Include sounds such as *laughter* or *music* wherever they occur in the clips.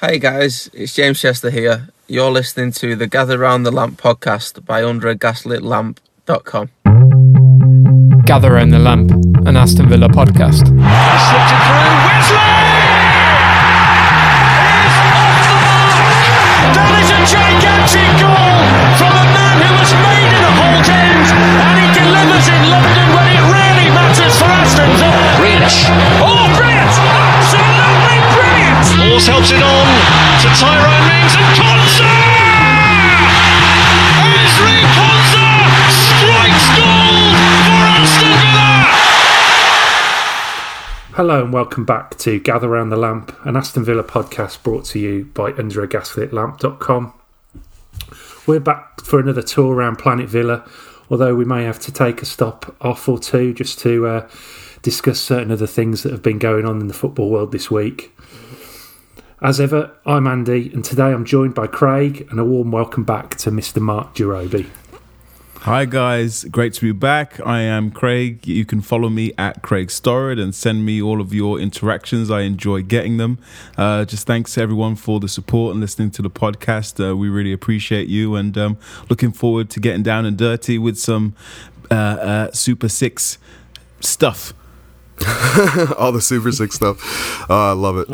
Hey guys, it's James Chester here. You're listening to the Gather Round the Lamp podcast by UnderAGaslitLamp.com. Gather Round the Lamp, an Aston Villa podcast. Slipped it through. Wesley! He's off the mark! That is a gigantic goal from a man who was made in a Holte End, and he delivers in London when it really matters for Aston Villa. Grealish. Oh, brilliant! Absolutely Helps it on to Tyrone Mings and! Ezri Konsa strikes for Aston Villa! Hello and welcome back to Gather Round the Lamp, an Aston Villa podcast brought to you by UnderAGaslitLamp.com. We're back for another tour around Planet Villa, although we may have to take a stop off or two just to uh, discuss certain other things that have been going on in the football world this week. As ever, I'm Andy, and today I'm joined by Craig, and a warm welcome back to Mr. Mark Jerobi. Hi guys, great to be back. I am Craig. You can follow me at Craig Storrod and send me all of your interactions. I enjoy getting them. Uh, just thanks to everyone for the support and listening to the podcast. Uh, we really appreciate you and um, looking forward to getting down and dirty with some uh, uh, Super Six stuff. *laughs* all the Super Six stuff. Uh, I love it.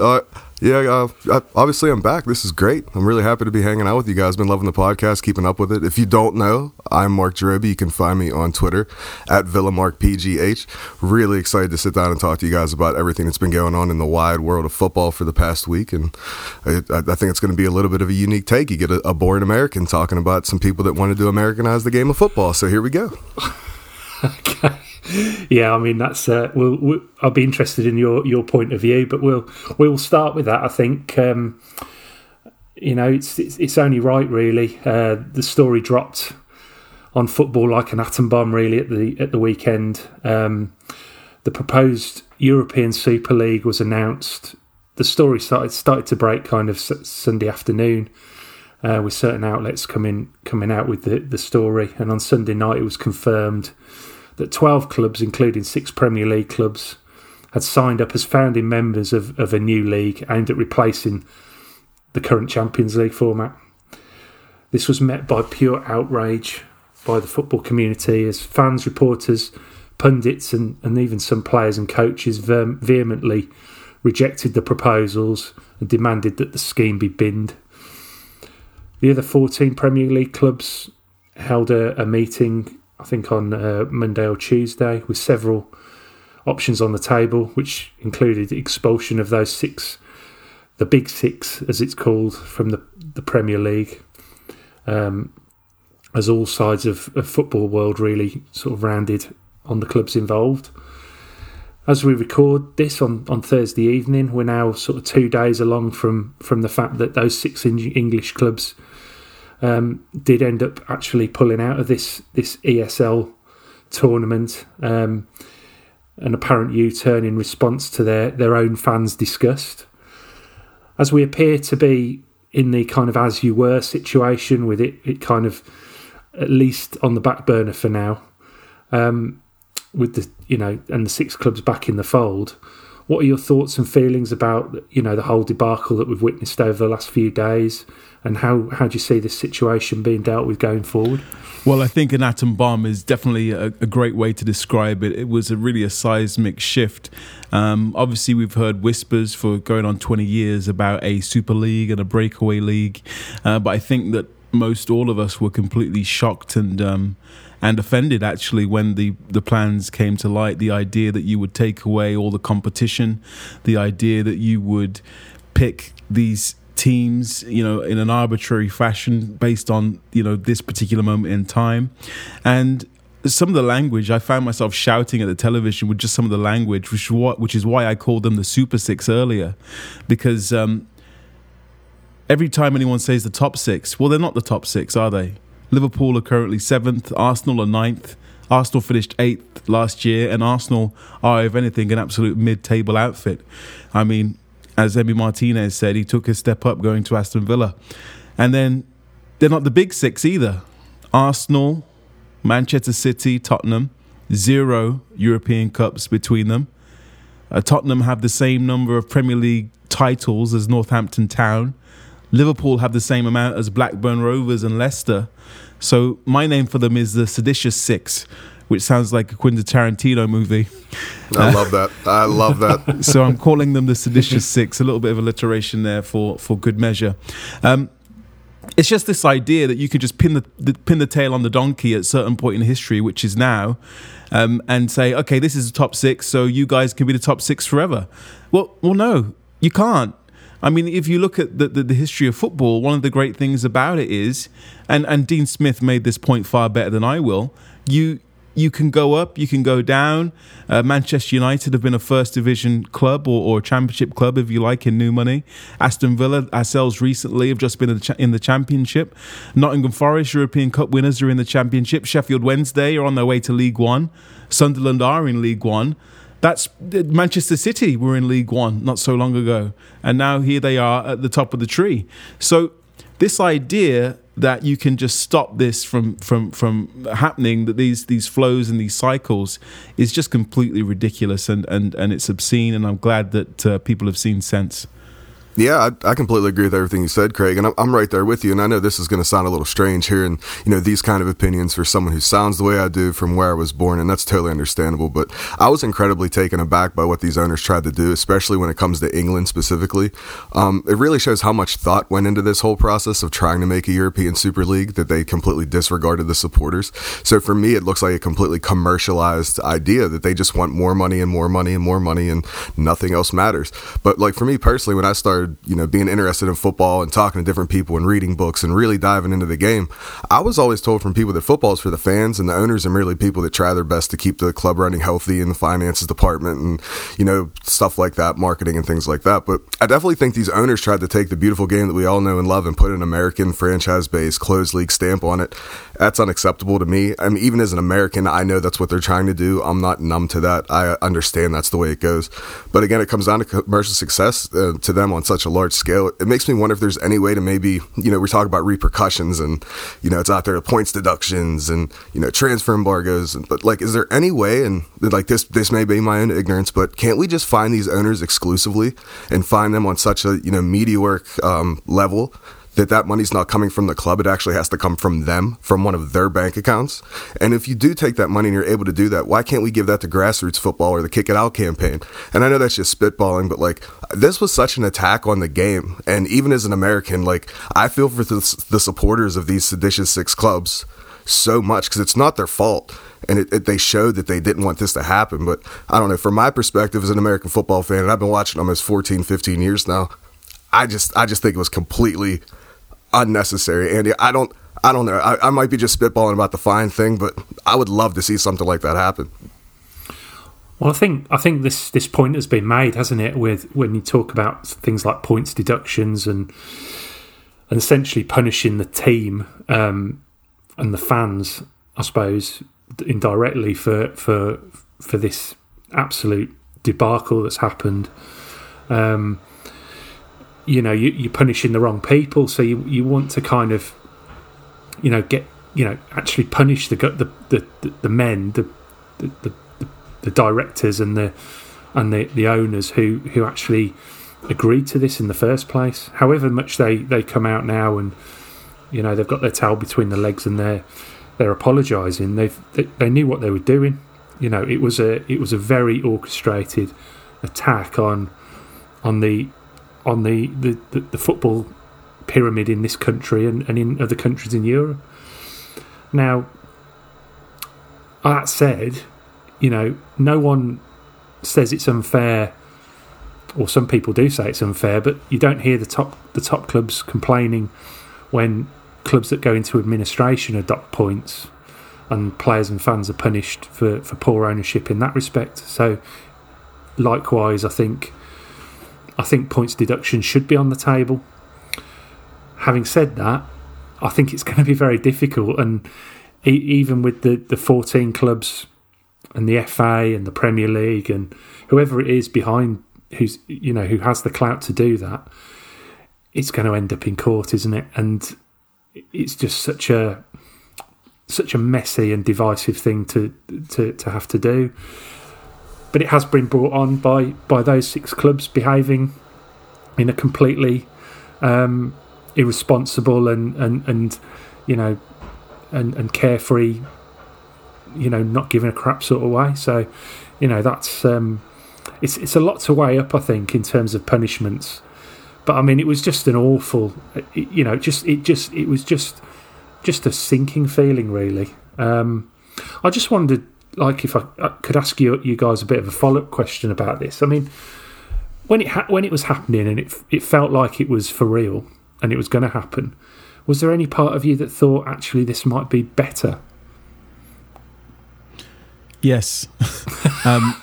Yeah, uh, obviously I'm back. This is great. I'm really happy to be hanging out with you guys. Been loving the podcast, keeping up with it. If you don't know, I'm Mark Jerobi. You can find me on Twitter at VillaMarkPGH. Really excited to sit down and talk to you guys about everything that's been going on in the wide world of football for the past week. And I, I think it's going to be a little bit of a unique take. You get a, a boring American talking about some people that wanted to Americanize the game of football. So here we go. *laughs* Yeah, I mean that's. Uh, we'll, we'll, I'll be interested in your, your point of view, but we'll we'll start with that. I think um, you know it's, it's it's only right, really. Uh, the story dropped on football like an atom bomb, really at the at the weekend. Um, the proposed European Super League was announced. The story started started to break kind of Sunday afternoon. Uh, with certain outlets coming coming out with the, the story, and on Sunday night it was confirmed that 12 clubs, including six Premier League clubs, had signed up as founding members of, of a new league aimed at replacing the current Champions League format. This was met by pure outrage by the football community as fans, reporters, pundits, and, and even some players and coaches vehem- vehemently rejected the proposals and demanded that the scheme be binned. The other 14 Premier League clubs held a, a meeting I think on uh, Monday or Tuesday, with several options on the table, which included expulsion of those six, the big six, as it's called, from the, the Premier League. Um, as all sides of, of football world really sort of rounded on the clubs involved. As we record this on, on Thursday evening, we're now sort of two days along from, from the fact that those six English clubs um, did end up actually pulling out of this this ESL tournament. Um, an apparent U-turn in response to their their own fans' disgust. As we appear to be in the kind of as you were situation with it, it kind of at least on the back burner for now. Um, with the you know and the six clubs back in the fold. What are your thoughts and feelings about you know the whole debacle that we've witnessed over the last few days, and how how do you see this situation being dealt with going forward? Well, I think an atom bomb is definitely a, a great way to describe it. It was a really a seismic shift. Um, obviously, we've heard whispers for going on 20 years about a super league and a breakaway league, uh, but I think that most all of us were completely shocked and um, and offended actually when the the plans came to light. The idea that you would take away all the competition, the idea that you would pick these teams, you know, in an arbitrary fashion based on, you know, this particular moment in time. And some of the language I found myself shouting at the television with just some of the language, which what which is why I called them the Super Six earlier, because um, every time anyone says the top six, well, they're not the top six, are they? Liverpool are currently seventh, Arsenal are ninth. Arsenal finished eighth last year, and Arsenal are, if anything, an absolute mid-table outfit. I mean, as Emi Martinez said, he took a step up going to Aston Villa, and then they're not the big six either. Arsenal, Manchester City, Tottenham, zero European Cups between them. Uh, Tottenham have the same number of Premier League titles as Northampton Town. Liverpool have the same amount as Blackburn Rovers and Leicester. So my name for them is the Seditious Six, which sounds like a Quentin Tarantino movie. I love that. I love that. *laughs* so I'm calling them the Seditious Six. A little bit of alliteration there for for good measure. Um, it's just this idea that you could just pin the, the, pin the tail on the donkey at a certain point in history, which is now, um, and say, okay, this is the top six, so you guys can be the top six forever. Well, well, no, you can't. I mean, if you look at the, the, the, history of football, one of the great things about it is, and, and Dean Smith made this point far better than I will, you you can go up, you can go down. Uh, Manchester United have been a first division club or, or championship club, if you like, in new money. Aston Villa, ourselves recently, have just been in the, cha- in the championship. Nottingham Forest, European Cup winners, are in the championship. Sheffield Wednesday are on their way to League One. Sunderland are in League One. That's Manchester City were in League One not so long ago, and now here they are at the top of the tree. So this idea that you can just stop this from from from happening that these these flows and these cycles is just completely ridiculous and and and it's obscene and i'm glad that uh, people have seen sense yeah, I, I, completely agree with everything you said, Craig, and I'm, I'm right there with you. And I know this is going to sound a little strange here, and you know these kind of opinions for someone who sounds the way I do from where I was born, and that's totally understandable. But I was incredibly taken aback by what these owners tried to do, especially when it comes to England specifically. Um, it really shows how much thought went into this whole process of trying to make a European Super League that they completely disregarded the supporters. So for me, it looks like a completely commercialized idea that they just want more money and more money and more money, and nothing else matters. But like for me personally, when I started started, you know, being interested in football and talking to different people and reading books and really diving into the game, I was always told from people that football is for the fans and the owners are merely people that try their best to keep the club running healthy in the finances department and, you know, stuff like that, marketing and things like that. But I definitely think these owners tried to take the beautiful game that we all know and love and put an American franchise based closed league stamp on it. That's unacceptable to me. I mean, even as an American, I know that's what they're trying to do. I'm not numb to that. I understand that's the way it goes. But again, it comes down to commercial success uh, to them on such a large scale. It makes me wonder if there's any way to maybe, you know, we're talking about repercussions and, you know, it's out there points deductions and, you know, transfer embargoes. But like, is there any way, and like this, this may be my own ignorance, but can't we just find these owners exclusively and find them on such a, you know, meteoric um, level that that money's not coming from the club. It actually has to come from them, from one of their bank accounts. And if you do take that money and you're able to do that, why can't we give that to grassroots football or the Kick It Out campaign? And I know that's just spitballing, but like this was such an attack on the game. And even as an American, like I feel for the, the supporters of these seditious six clubs so much because it's not their fault and it, it, they showed that they didn't want this to happen but i don't know from my perspective as an american football fan and i've been watching almost 14 15 years now i just i just think it was completely unnecessary, Andy. I don't. I don't know. I, I might be just spitballing about the fine thing, but I would love to see something like that happen. Well, I think I think this this point has been made, hasn't it? With when you talk about things like points deductions and and essentially punishing the team um, and the fans, I suppose, indirectly for for for this absolute debacle that's happened. Um, you know you, you're punishing the wrong people. So you, you want to kind of you know get you know actually punish the the the, the men the, the the, the directors and the and the, the owners who who actually agreed to this in the first place. However much they they come out now and you know they've got their tail between the legs and they're they're apologizing they've they, they knew what they were doing. You know it was a it was a very orchestrated attack on on the on the, the, the, the football pyramid in this country and, and in other countries in Europe. Now, that said, you know, no one says it's unfair, or some people do say it's unfair, but you don't hear the top the top clubs complaining when clubs that go into administration are docked points and players and fans are punished for, for poor ownership in that respect. So, likewise, I think I think points deduction should be on the table. Having said that, I think it's going to be very difficult, and even with the, the 14 clubs and the FA and the Premier League and whoever it is behind who's you know who has the clout to do that, it's going to end up in court, isn't it? And it's just such a such a messy and divisive thing to to, to have to do. But it has been brought on by by those six clubs behaving in a completely um, irresponsible and, and and you know and and carefree you know not giving a crap sort of way. So you know that's um, it's it's a lot to weigh up I think in terms of punishments. But I mean it was just an awful you know just it just it was just just a sinking feeling really. Um, I just wondered like if I, I could ask you you guys a bit of a follow up question about this I mean when it ha- when it was happening and it it felt like it was for real and it was going to happen was there any part of you that thought actually this might be better Yes. *laughs* um,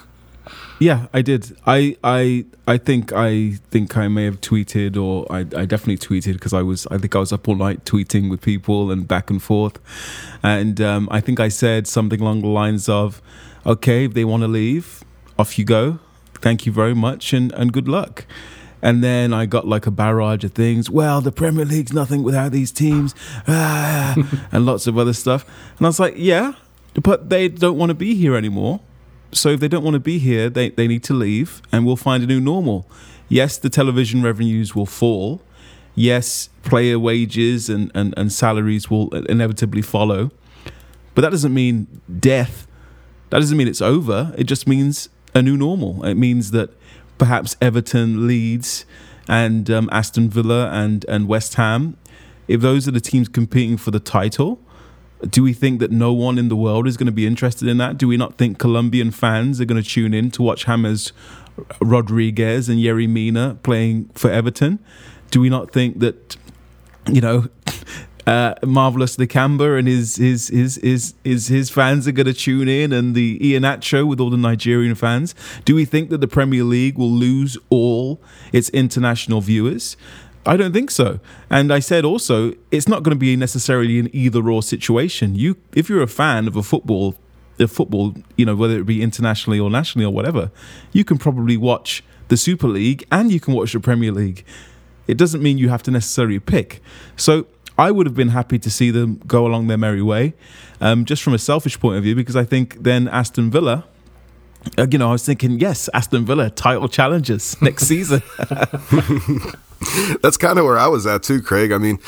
yeah, I did. I, I, I think I think I may have tweeted, or I, I definitely tweeted because I was. I think I was up all night tweeting with people and back and forth, and um, I think I said something along the lines of, "Okay, if they want to leave, off you go. Thank you very much, and and good luck." And then I got like a barrage of things. Well, the Premier League's nothing without these teams, ah, *laughs* and lots of other stuff. And I was like, yeah, but they don't want to be here anymore. So if they don't want to be here, they, they need to leave and we'll find a new normal. Yes, the television revenues will fall. Yes, player wages and, and, and salaries will inevitably follow. But that doesn't mean death. That doesn't mean it's over. It just means a new normal. It means that perhaps Everton, Leeds, and um, Aston Villa and, and West Ham, if those are the teams competing for the title, do we think that no one in the world is going to be interested in that? Do we not think Colombian fans are going to tune in to watch James Rodriguez and Yerry Mina playing for Everton? Do we not think that, you know, *laughs* uh, marvelous Nakamba and his his his his his his fans are going to tune in, and the Iheanacho with all the Nigerian fans. Do we think that the Premier League will lose all its international viewers? I don't think so. And I said also, it's not going to be necessarily an either or situation. You, if you're a fan of a football, the football, you know, whether it be internationally or nationally or whatever, you can probably watch the Super League and you can watch the Premier League. It doesn't mean you have to necessarily pick. So I would have been happy to see them go along their merry way, um, just from a selfish point of view, because I think then Aston Villa. Uh, you know, I was thinking, yes, Aston Villa title challengers next season. *laughs* *laughs* *laughs* That's kind of where I was at too, Craig. I mean,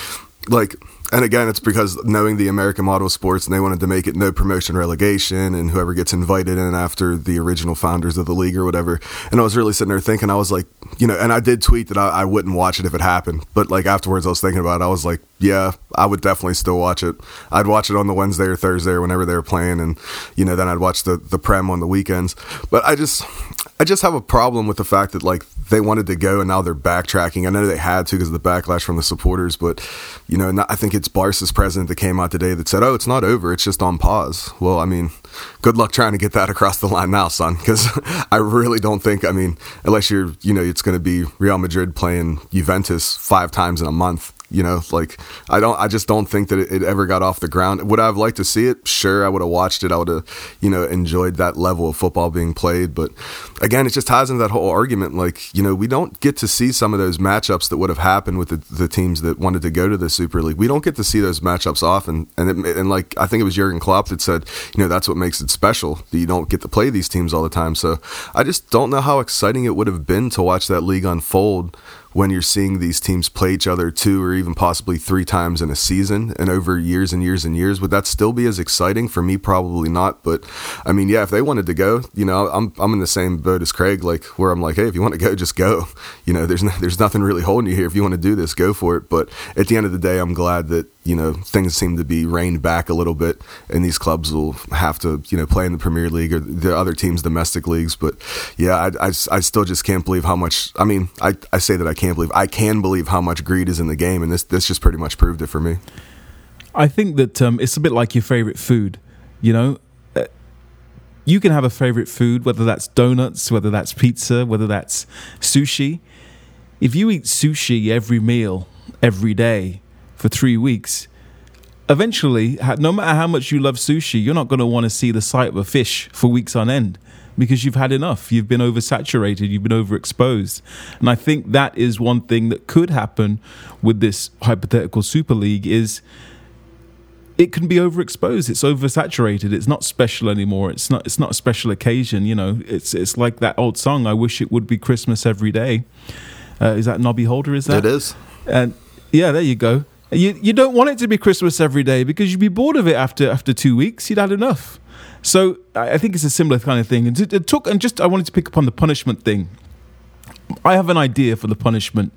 like and again, it's because knowing the American model of sports, and they wanted to make it no promotion relegation, and whoever gets invited in after the original founders of the league or whatever. And I was really sitting there thinking, I was like, you know, and I did tweet that I, I wouldn't watch it if it happened, but like afterwards, I was thinking about it. I was like, yeah, I would definitely still watch it. I'd watch it on the Wednesday or Thursday or whenever they were playing, and you know, then I'd watch the the prem on the weekends. But I just, I just have a problem with the fact that like they wanted to go and now they're backtracking. I know they had to because of the backlash from the supporters, but you know, I think it's Barca's president that came out today that said, "Oh, it's not over; it's just on pause." Well, I mean, good luck trying to get that across the line now, son, because *laughs* I really don't think. I mean, unless you're, you know, it's going to be Real Madrid playing Juventus five times in a month you know, like I don't, I just don't think that it, it, ever got off the ground. Would I have liked to see it? Sure, I would have watched it. I would have, you know, enjoyed that level of football being played. But again, it just ties into that whole argument. Like, you know, we don't get to see some of those matchups that would have happened with the, the teams that wanted to go to the Super League. We don't get to see those matchups often. And it, and like I think it was Jurgen Klopp that said, you know, that's what makes it special. That you don't get to play these teams all the time. So I just don't know how exciting it would have been to watch that league unfold when you're seeing these teams play each other two or even possibly three times in a season and over years and years and years would that still be as exciting? For me probably not but i mean yeah if they wanted to go you know i'm i'm in the same boat as craig like where i'm like hey if you want to go just go. You know there's no, there's nothing really holding you here. If you want to do this go for it. But at the end of the day i'm glad that you know things seem to be reined back a little bit and these clubs will have to you know play in the premier league or the other teams domestic leagues. But yeah i, I, I still just can't believe how much i mean I, I say that i can't believe i can believe how much greed is in the game and this this just pretty much proved it for me. I think that um, it's a bit like your favorite food you know? Uh, you can have a favorite food whether that's donuts whether that's pizza whether that's sushi. If you eat sushi every meal every day for three weeks, eventually, no matter how much you love sushi, you're not going to want to see the sight of a fish for weeks on end because you've had enough. You've been oversaturated, you've been overexposed. And I think that is one thing that could happen with this hypothetical Super League is it can be overexposed. It's oversaturated. It's not special anymore. It's not. It's not a special occasion. You know. It's it's like that old song. I wish it would be Christmas every day. Uh, is that Noddy Holder? Is that It is. And yeah, there you go. You you don't want it to be Christmas every day because you'd be bored of it after after two weeks. You'd had enough. So I think it's a similar kind of thing. And it took and just I wanted to pick up on the punishment thing. I have an idea for the punishment.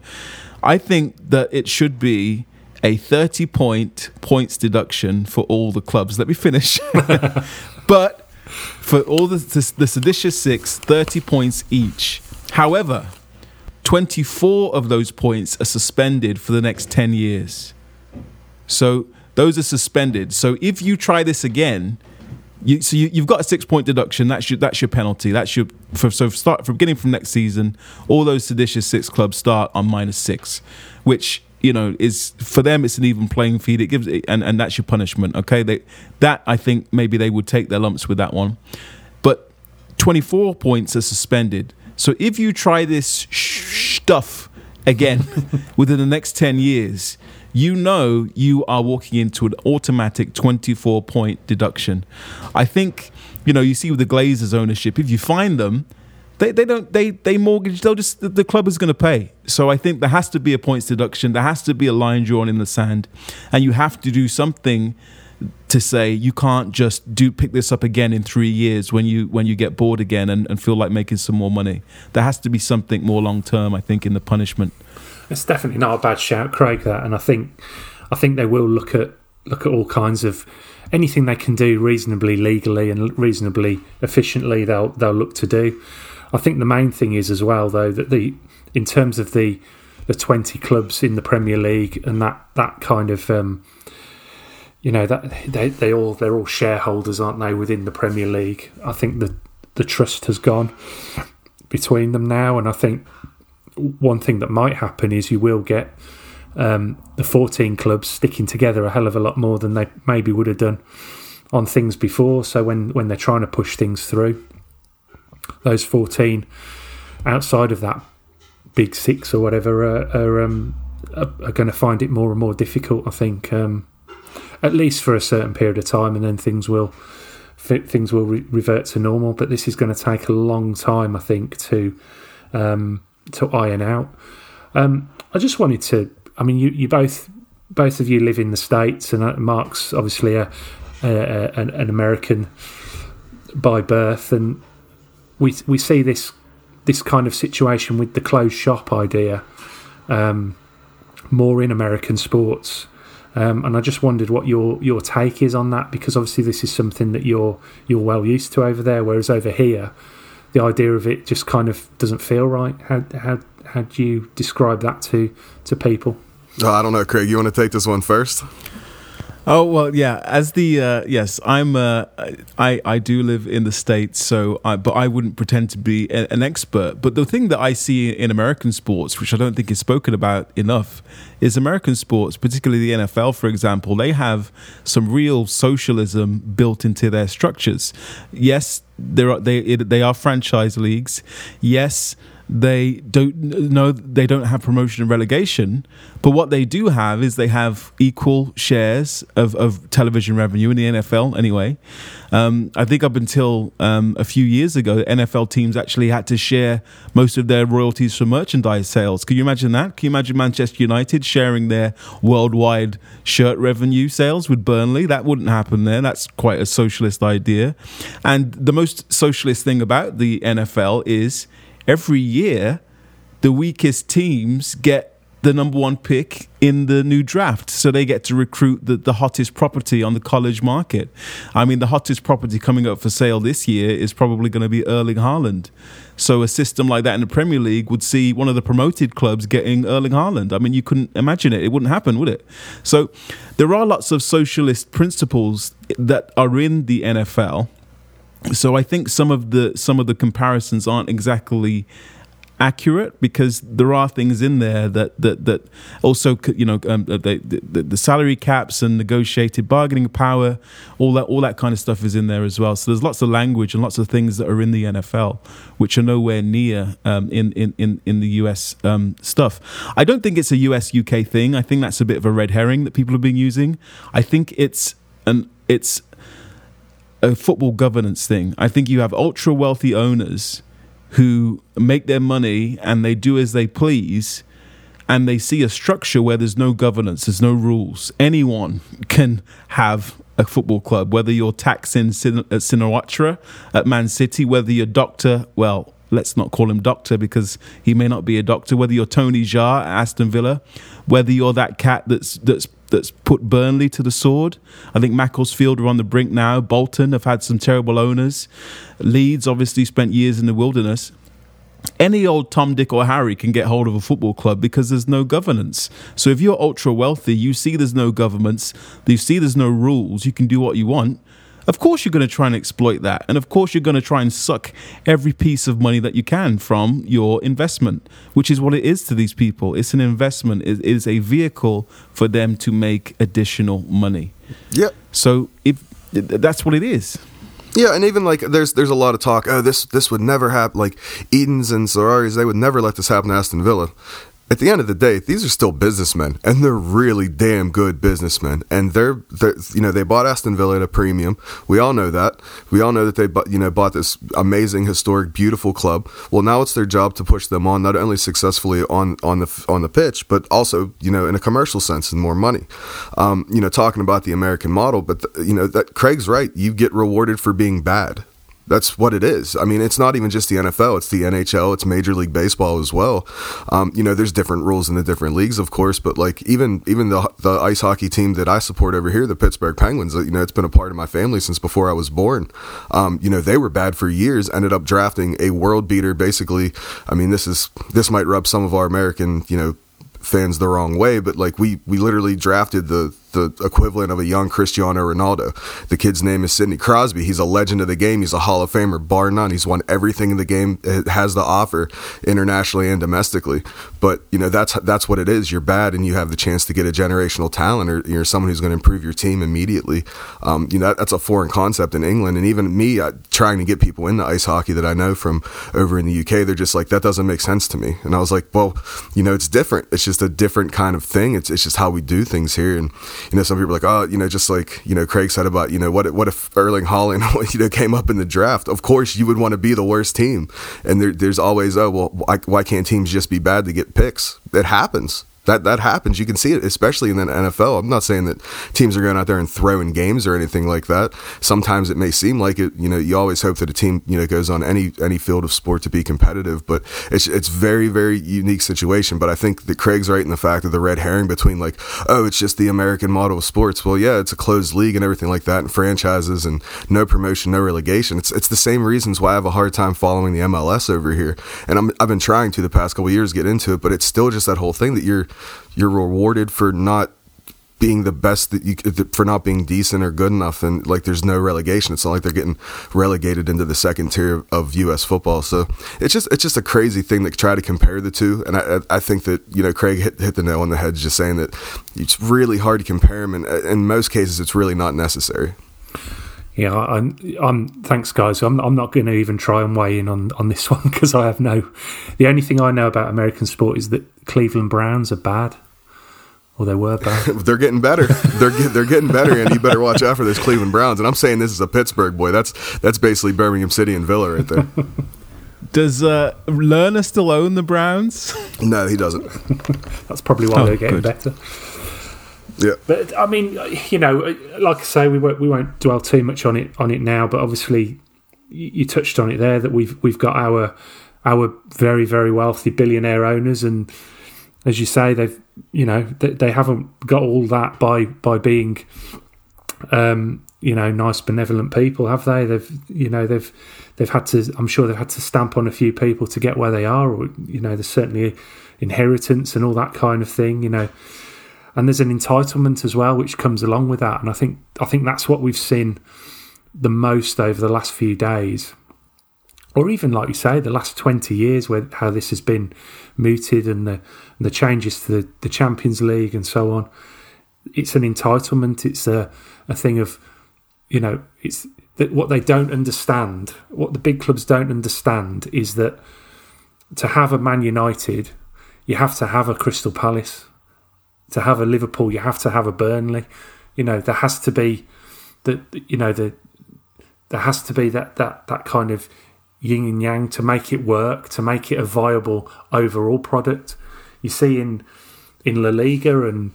I think that it should be a 30 point points deduction for all the clubs. Let me finish. *laughs* but for all the, the, the seditious six, 30 points each. However, 24 of those points are suspended for the next 10 years. So those are suspended. So if you try this again, you, so you, you've got a six point deduction. That's your that's your penalty. That's your for, so start from beginning from next season. All those seditious six clubs start on minus six, which you know is for them it's an even playing field. It gives and and that's your punishment. Okay, they that I think maybe they would take their lumps with that one, but 24 points are suspended. So if you try this sh- stuff again *laughs* within the next 10 years, you know you are walking into an automatic 24 point deduction. I think, you know, you see with the Glazers ownership, if you find them, they, they don't they they mortgage they'll just the, club is going to pay so i think there has to be a points deduction there has to be a line drawn in the sand and you have to do something to say you can't just do pick this up again in three years when you when you get bored again and, and feel like making some more money. There has to be something more long term, I think, in the punishment. It's definitely not a bad shout, Craig. That, and I think, I think they will look at look at all kinds of anything they can do reasonably legally and reasonably efficiently. They'll they'll look to do. I think the main thing is as well, though, that the in terms of the the twenty clubs in the Premier League and that that kind of um, you know that they they all they're all shareholders, aren't they, within the Premier League? I think the the trust has gone between them now, and I think one thing that might happen is you will get um, the 14 clubs sticking together a hell of a lot more than they maybe would have done on things before. So when when they're trying to push things through, those 14 outside of that big six or whatever are are, um, are, are going to find it more and more difficult. I think. Um, at least for a certain period of time, and then things will things will re- revert to normal. But this is going to take a long time, I think, to um, to iron out. Um, I just wanted to. I mean, you, you both both of you live in the states, and uh, Mark's obviously a, a, a an, an American by birth, and we we see this this kind of situation with the closed shop idea um, more in American sports. Um, and I just wondered what your your take is on that because obviously this is something that you're you're well used to over there, whereas over here, the idea of it just kind of doesn't feel right. How how how do you describe that to to people? Oh, I don't know, Craig. You want to take this one first? Oh well, yeah. As the uh, yes, I'm. Uh, I I do live in the states, so I, but I wouldn't pretend to be a, an expert. But the thing that I see in American sports, which I don't think is spoken about enough, is American sports, particularly the NFL, for example. They have some real socialism built into their structures. Yes, there are they they are franchise leagues. Yes they don't know they don't have promotion and relegation but what they do have is they have equal shares of, of television revenue in the NFL anyway. Um, I think up until um, a few years ago NFL teams actually had to share most of their royalties from merchandise sales. Can you imagine that? Can you imagine Manchester United sharing their worldwide shirt revenue sales with Burnley? That wouldn't happen there. That's quite a socialist idea. And the most socialist thing about the NFL is every year the weakest teams get the number one pick in the new draft. So they get to recruit the, the hottest property on the college market. I mean, the hottest property coming up for sale this year is probably going to be Erling Haaland. So a system like that in the Premier League would see one of the promoted clubs getting Erling Haaland. I mean, you couldn't imagine it. It wouldn't happen, would it? So there are lots of socialist principles that are in the NFL so I think some of the some of the comparisons aren't exactly accurate because there are things in there that that that also you know um, the, the, the salary caps and negotiated bargaining power all that all that kind of stuff is in there as well. So there's lots of language and lots of things that are in the NFL which are nowhere near um, in, in in in the US um, stuff. I don't think it's a US UK thing. I think that's a bit of a red herring that people have been using. I think it's and it's a football governance thing. I think you have ultra wealthy owners who make their money and they do as they please and they see a structure where there's no governance, there's no rules. Anyone can have a football club, whether you're Thaksin Sin- uh, at Shinawatra at Man City, whether you're Doctor, well, let's not call him Doctor because he may not be a doctor, whether you're Tony Xia at Aston Villa, whether you're that cat that's that's that's put Burnley to the sword. I think Macclesfield are on the brink now. Bolton have had some terrible owners. Leeds obviously spent years in the wilderness any old Tom, Dick, or Harry can get hold of a football club because there's no governance. So if you're ultra wealthy, you see there's no governments, you see there's no rules, you can do what you want. Of course, you're going to try and exploit that. And of course, you're going to try and suck every piece of money that you can from your investment, which is what it is to these people. It's an investment, it is a vehicle for them to make additional money. Yeah. So if that's what it is. Yeah, and even like there's there's a lot of talk. Oh, this this would never happen. Like Edens and Sawiris, they would never let this happen to Aston Villa at the end of the day, these are still businessmen, and they're really damn good businessmen. And they're, they're, you know, they bought Aston Villa at a premium. We all know that. We all know that they, bought, you know, bought this amazing, historic, beautiful club. Well, now it's their job to push them on, not only successfully on on the on the pitch, but also, you know, in a commercial sense and more money. Um, you know, talking about the American model, but the, you know that Craig's right. You get rewarded for being bad that's what it is. I mean, it's not even just the NFL; it's the NHL, it's Major League Baseball as well. Um, you know, there's different rules in the different leagues, of course, but like even even the the ice hockey team that I support over here, the Pittsburgh Penguins, you know, it's been a part of my family since before I was born. Um, you know, they were bad for years, ended up drafting a world beater. Basically, I mean, this is this might rub some of our American, you know, fans the wrong way, but like we we literally drafted the the equivalent of a young Cristiano Ronaldo. The kid's name is Sidney Crosby. He's a legend of the game. He's a Hall of Famer, bar none. He's won everything in the game it has to offer internationally and domestically. But you know that's that's what it is. You're bad, and you have the chance to get a generational talent, or you're someone who's going to improve your team immediately. Um, you know that, that's a foreign concept in England, and even me uh, trying to get people into ice hockey that I know from over in the UK, they're just like that doesn't make sense to me. And I was like, well, you know, it's different. It's just a different kind of thing. It's it's just how we do things here, and you know, some people are like, oh, you know, just like you know, Craig said about you know, what what if Erling Haaland, *laughs* you know, came up in the draft? Of course, you would want to be the worst team, and there, there's always, oh, well, why, why can't teams just be bad to get picks? It happens that that happens. You can see it, especially in the NFL. I'm not saying that teams are going out there and throwing games or anything like that. Sometimes it may seem like it. You know, you always hope that a team you know goes on any any field of sport to be competitive, but it's it's very very unique situation. But I think that Craig's right in the fact of the red herring between like, oh, it's just the American model of sports. Well, yeah, it's a closed league and everything like that, and franchises and no promotion, no relegation. It's it's the same reasons why I have a hard time following the MLS over here, and I'm I've been trying to the past couple years get into it, but it's still just that whole thing that you're you're rewarded for not being the best that you for not being decent or good enough and like there's no relegation. It's not like they're getting relegated into the second tier of US football. So it's just it's just a crazy thing to try to compare the two and I I think that you know Craig hit, hit the nail on the head just saying that it's really hard to compare them and uh, in most cases it's really not necessary yeah, I'm. I'm. Thanks, guys. I'm. I'm not going to even try and weigh in on on this *laughs* one because I have no. The only thing I know about American sport is that Cleveland Browns are bad, or they were bad. *laughs* they're getting better. They're get, they're getting better, and you better watch out for those Cleveland Browns. And I'm saying this is a Pittsburgh boy. That's that's basically Birmingham City and Villa right there. *laughs* Does uh, Lerner still own the Browns? No, he doesn't. That's probably why oh, they're getting good. better. Yeah, but I mean, you know, like I say, we won't we won't dwell too much on it on it now. But obviously, you touched on it there that we've we've got our our very very wealthy billionaire owners, and as you say, they've you know they, they haven't got all that by by being um, you know nice benevolent people, have they? They've you know they've they've had to. I'm sure they've had to stamp on a few people to get where they are, or you know, there's certainly inheritance and all that kind of thing. You know and there's an entitlement as well which comes along with that. And i think i think that's what we've seen the most over the last few days. Or even like you say the last 20 years where how this has been mooted and the the changes to the, the champions league and so on. It's an entitlement. It's a, a thing of you know it's that what they don't understand what the big clubs don't understand is that to have a man united you have to have a crystal palace to have a Liverpool, you have to have a Burnley. You know, there has to be that you know the there has to be that that that kind of yin and yang to make it work, to make it a viable overall product. You see in in La Liga and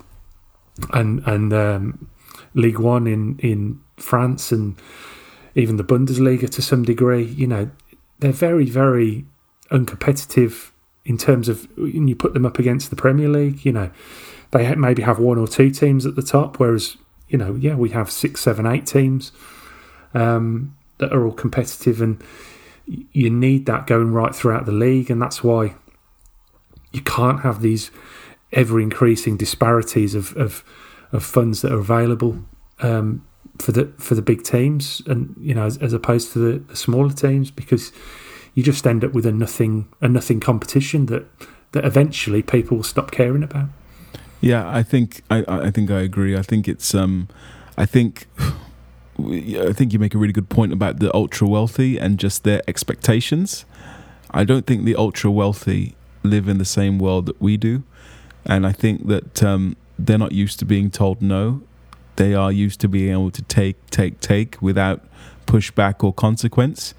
and and um, League One in in France and even the Bundesliga to some degree. You know, they're very very uncompetitive in terms of when you put them up against the Premier League. You know, they maybe have one or two teams at the top, whereas you know, yeah, we have six, seven, eight teams um, that are all competitive, and you need that going right throughout the league, and that's why you can't have these ever increasing disparities of, of of funds that are available um, for the for the big teams, and you know, as, as opposed to the, the, smaller teams, because you just end up with a nothing a nothing competition that that eventually people will stop caring about. Yeah, I think I, I think I agree. I think it's um, I think. *sighs* I think you make a really good point about the ultra wealthy and just their expectations. I don't think the ultra wealthy live in the same world that we do, and I think that um, they're not used to being told no. They are used to being able to take, take, take without pushback or consequence.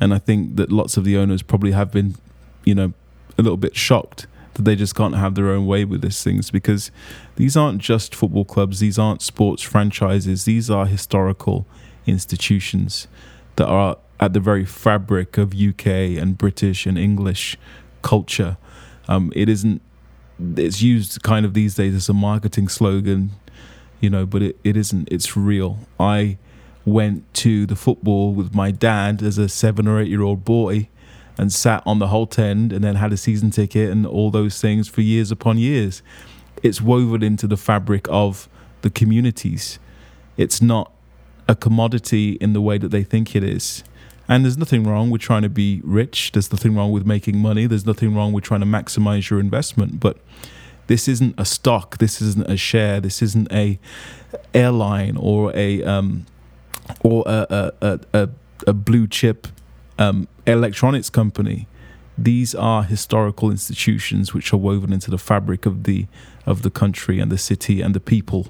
And I think that lots of the owners probably have been, you know, a little bit shocked that they just can't have their own way with these things because these aren't just football clubs, these aren't sports franchises, these are historical institutions that are at the very fabric of UK and British and English culture. Um, it isn't it's used kind of these days as a marketing slogan, you know, but it, it isn't. It's real. I went to the football with my dad as a seven or eight year old boy and sat on the Holte End and then had a season ticket and all those things for years upon years. It's woven into the fabric of the communities. It's not a commodity in the way that they think it is. And there's nothing wrong with trying to be rich. There's nothing wrong with making money. There's nothing wrong with trying to maximize your investment. But this isn't a stock. This isn't a share. This isn't a airline or a um, or a a, a, a blue chip um, electronics company. These are historical institutions which are woven into the fabric of the of the country and the city and the people,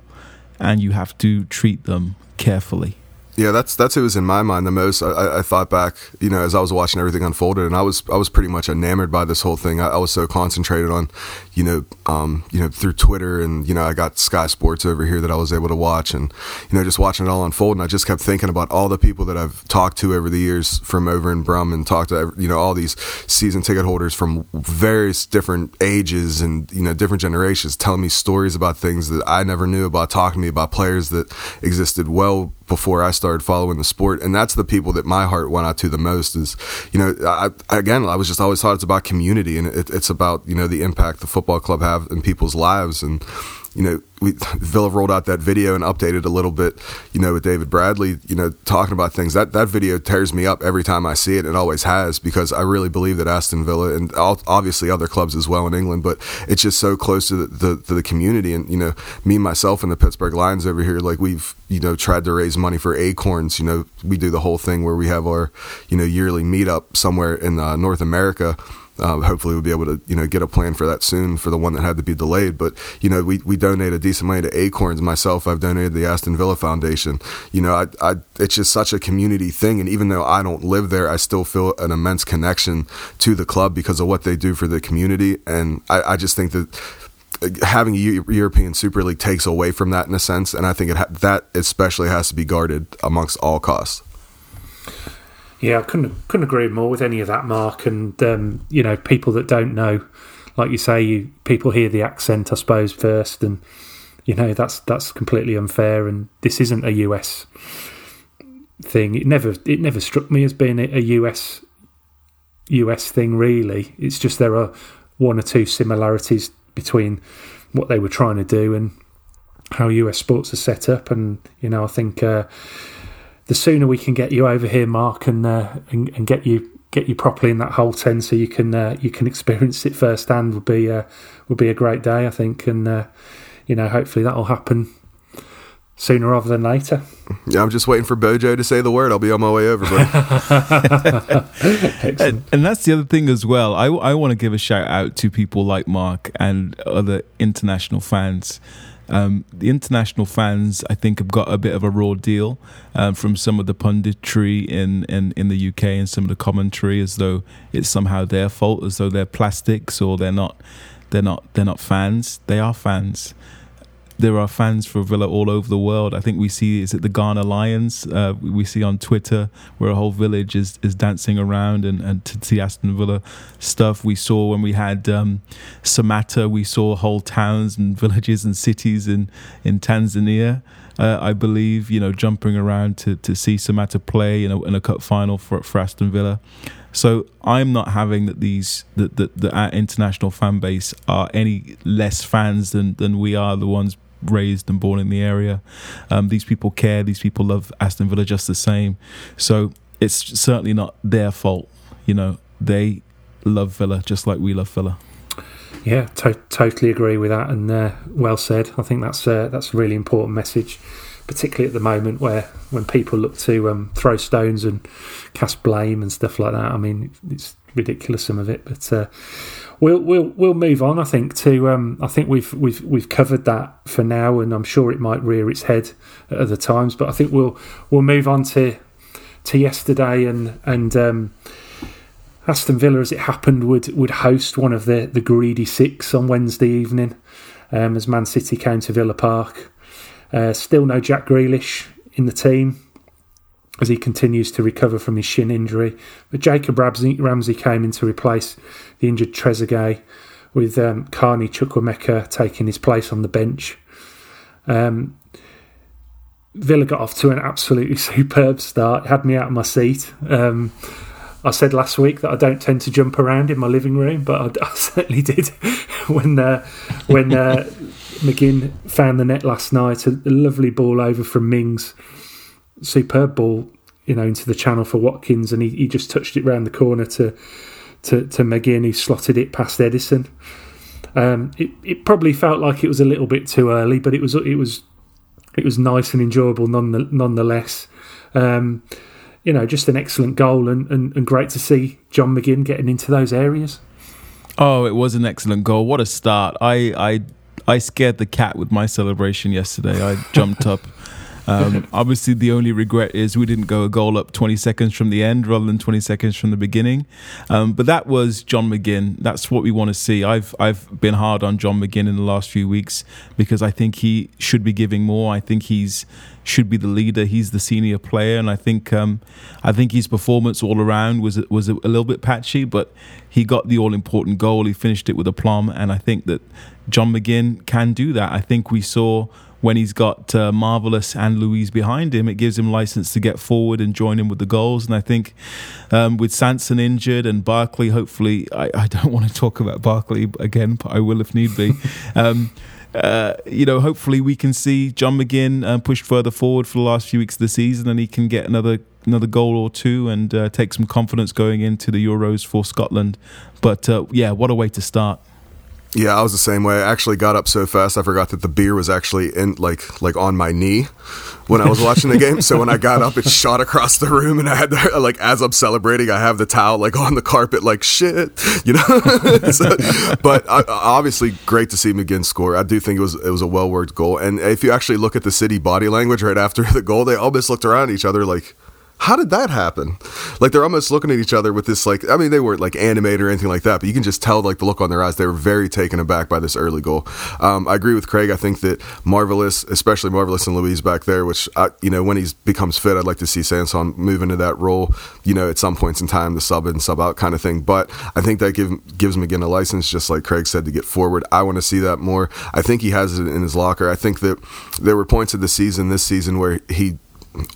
and you have to treat them carefully. Yeah, that's that's who was in my mind the most. I, I, thought back, you know, as I was watching everything unfolded, and I was I was pretty much enamored by this whole thing. I, I was so concentrated on, you know, um, you know, through Twitter, and you know, I got Sky Sports over here that I was able to watch, and you know, just watching it all unfold. And I just kept thinking about all the people that I've talked to over the years from over in Brum, and talked to you know all these season ticket holders from various different ages and you know different generations, telling me stories about things that I never knew about, talking to me about players that existed well before I started following the sport, and that's the people that my heart went out to the most. Is you know, I, again, I was just always thought it's about community, and it, it's about you know the impact the football club have in people's lives, and you know, we *laughs* Villa rolled out that video and updated a little bit, you know, with David Bradley, you know, talking about things. That that video tears me up every time I see it, it always has, because I really believe that Aston Villa and obviously other clubs as well in England, but it's just so close to the, the, to the community. And you know, me myself and the Pittsburgh Lions over here, like we've you know tried to raise money for Acorns. You know, we do the whole thing where we have our you know yearly meetup somewhere in uh, North America um, hopefully, we'll be able to you know get a plan for that soon for the one that had to be delayed. But you know, we we donated decent money to Acorns. Myself, I've donated the Aston Villa Foundation. You know, I, I it's just such a community thing. And even though I don't live there, I still feel an immense connection to the club because of what they do for the community. And I, I just think that having a European Super League takes away from that in a sense, and I think ha- that especially has to be guarded amongst all costs. Yeah, I couldn't couldn't agree more with any of that, Mark. And um, you know, people that don't know, like you say, you people hear the accent, I suppose, first, and you know that's that's completely unfair. And this isn't a US thing. It never it never struck me as being a US US thing. Really, it's just there are one or two similarities between what they were trying to do and how US sports are set up. And you know, I think. Uh, the sooner we can get you over here, Mark, and uh, and, and, get you get you properly in that Holte End so you can uh, you can experience it firsthand would be uh, would be a great day, I think, and uh, you know hopefully that will happen sooner rather than later. Yeah, I'm just waiting for Bojo to say the word. I'll be on my way over, buddy. *laughs* and, and that's the other thing as well. I, I want to give a shout out to people like Mark and other international fans. Um, the international fans, I think, have got a bit of a raw deal um, from some of the punditry in, in, in the UK and some of the commentary, as though it's somehow their fault, as though they're plastics or they're not, they're not, they're not fans. They are fans there are fans for Villa all over the world. I think we see is it the Ghana Lions? Uh, we see on Twitter where a whole village is, is dancing around and, and to see Aston Villa stuff. We saw when we had um, Samatta, we saw whole towns and villages and cities in in Tanzania. Uh, I believe you know jumping around to, to see Samatta play in a, in a cup final for, for Aston Villa. So I'm not having that these that, that, that our international fan base are any less fans than than we are the ones raised and born in the area. Um, these people care. These people love Aston Villa just the same. So it's certainly not their fault. You know, they love Villa just like we love Villa. Yeah, to- totally agree with that, and uh, well said. I think that's uh, that's a really important message, particularly at the moment where when people look to um, throw stones and cast blame and stuff like that. I mean, it's ridiculous some of it, but uh, we'll we'll we'll move on. I think to um, I think we've we've we've covered that for now, and I'm sure it might rear its head at other times. But I think we'll we'll move on to to yesterday and and um, Aston Villa, as it happened, would would host one of the the greedy six on Wednesday evening, um, as Man City came to Villa Park. Uh, still no Jack Grealish in the team as he continues to recover from his shin injury. But Jacob Ramsey, came in to replace the injured Trezeguet, with um, Carney Chukwuemeka taking his place on the bench. Um, Villa got off to an absolutely *laughs* superb start. Had me out of my seat. Um, I said last week that I don't tend to jump around in my living room, but I, *laughs* I certainly did *laughs* when uh, when uh, McGinn found the net last night. A lovely ball over from Mings, superb ball, you know, into the channel for Watkins, and he, he just touched it round the corner to to, to McGinn, who slotted it past Ederson. Um, it, it probably felt like it was a little bit too early, but it was it was it was nice and enjoyable none, nonetheless. Um, you know, just an excellent goal and, and, and great to see John McGinn getting into those areas. Oh, it was an excellent goal. What a start. I I I scared the cat with my celebration yesterday. I jumped up *laughs* um, *laughs* obviously, the only regret is we didn't go a goal up 20 seconds from the end rather than 20 seconds from the beginning. Um, but that was John McGinn. That's what we want to see. I've I've been hard on John McGinn in the last few weeks because I think he should be giving more. I think he's should be the leader. He's the senior player, and I think um, I think his performance all around was was a, a little bit patchy, but he got the all important goal. He finished it with a plum, and I think that John McGinn can do that. I think we saw when he's got uh, Marvelous and Luiz behind him, it gives him license to get forward and join in with the goals. And I think um, with Sanson injured and Barkley, hopefully, I, I, don't *laughs* want to talk about Barkley again, but I will if need be. *laughs* Um, uh, you know, hopefully we can see John McGinn uh, push further forward for the last few weeks of the season, and he can get another another goal or two and uh, take some confidence going into the Euros for Scotland. But uh, yeah, what a way to start! Yeah, I was the same way. I actually got up so fast I forgot that the beer was actually in like like on my knee when I was watching the game. So when I got up, it shot across the room, and I had to, *laughs* like as I'm celebrating, I have the towel like on the carpet, like shit, you know. *laughs* so, but obviously, great to see McGinn score. I do think it was it was a well worked goal, and if you actually look at the city body language right after *laughs* the goal, they almost looked around each other like how did that happen? Like they're almost looking at each other with this like I mean they weren't like animated or anything like that, but you can just tell like the look on their eyes. They were very taken aback by this early goal. Um, I agree with Craig. I think that marvelous, especially marvelous and Luiz back there, which I, you know when he becomes fit, I'd like to see Sanson move into that role. You know at some points in time, the sub in sub out kind of thing. But I think that give, gives McGinn a license, just like Craig said, to get forward. I want to see that more. I think he has it in his locker. I think that there were points of the season this season where he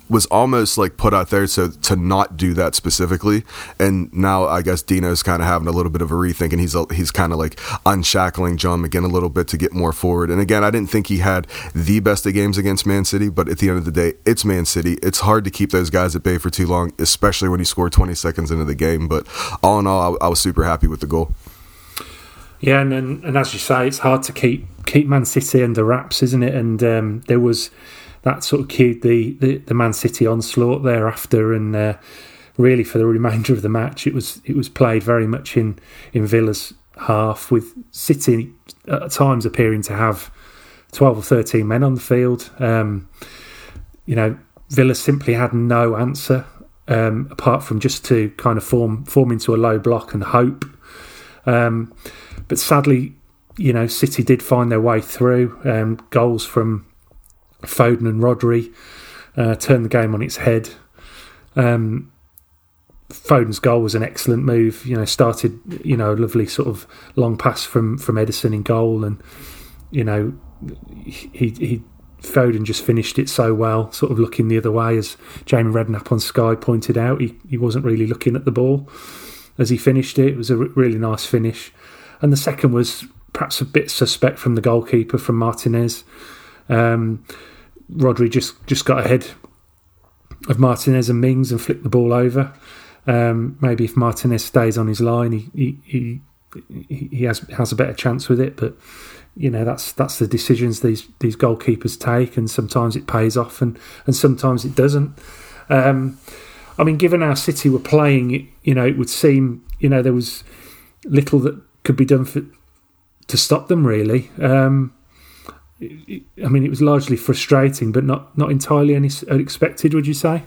was almost like put out there so to not do that specifically. And now i guess dino's kind of having a little bit of a rethink and he's he's kind of like unshackling john mcginn a little bit to get more forward. And again i didn't think he had the best of games against man city but at the end of the day it's man city. It's hard to keep those guys at bay for too long especially when you score 20 seconds into the game. But all in all i, I was super happy with the goal. Yeah and, and, and as you say it's hard to keep keep man city under wraps isn't it? And um, there was that sort of cued the, the, the Man City onslaught thereafter, and uh, really for the remainder of the match, it was it was played very much in in Villa's half, with City at times appearing to have twelve or thirteen men on the field. Um, you know, Villa simply had no answer um, apart from just to kind of form form into a low block and hope. Um, but sadly, you know, City did find their way through. Um, goals from Foden and Rodri uh, turned the game on its head. Um, Foden's goal was an excellent move. You know, started you know a lovely sort of long pass from from Ederson in goal, and you know he he Foden just finished it so well, sort of looking the other way, as Jamie Redknapp on Sky pointed out. He he wasn't really looking at the ball as he finished it. It was a really nice finish, and the second was perhaps a bit suspect from the goalkeeper from Martinez. Um, Rodri just just got ahead of Martinez and Mings and flicked the ball over. Um, maybe if Martinez stays on his line, he he, he, he has has a better chance with it. But you know that's that's the decisions these these goalkeepers take, and sometimes it pays off, and and sometimes it doesn't. Um, I mean, given how City were playing, you know, it would seem you know there was little that could be done for to stop them. Really, um, I mean, it was largely frustrating, but not not entirely unexpected. Would you say?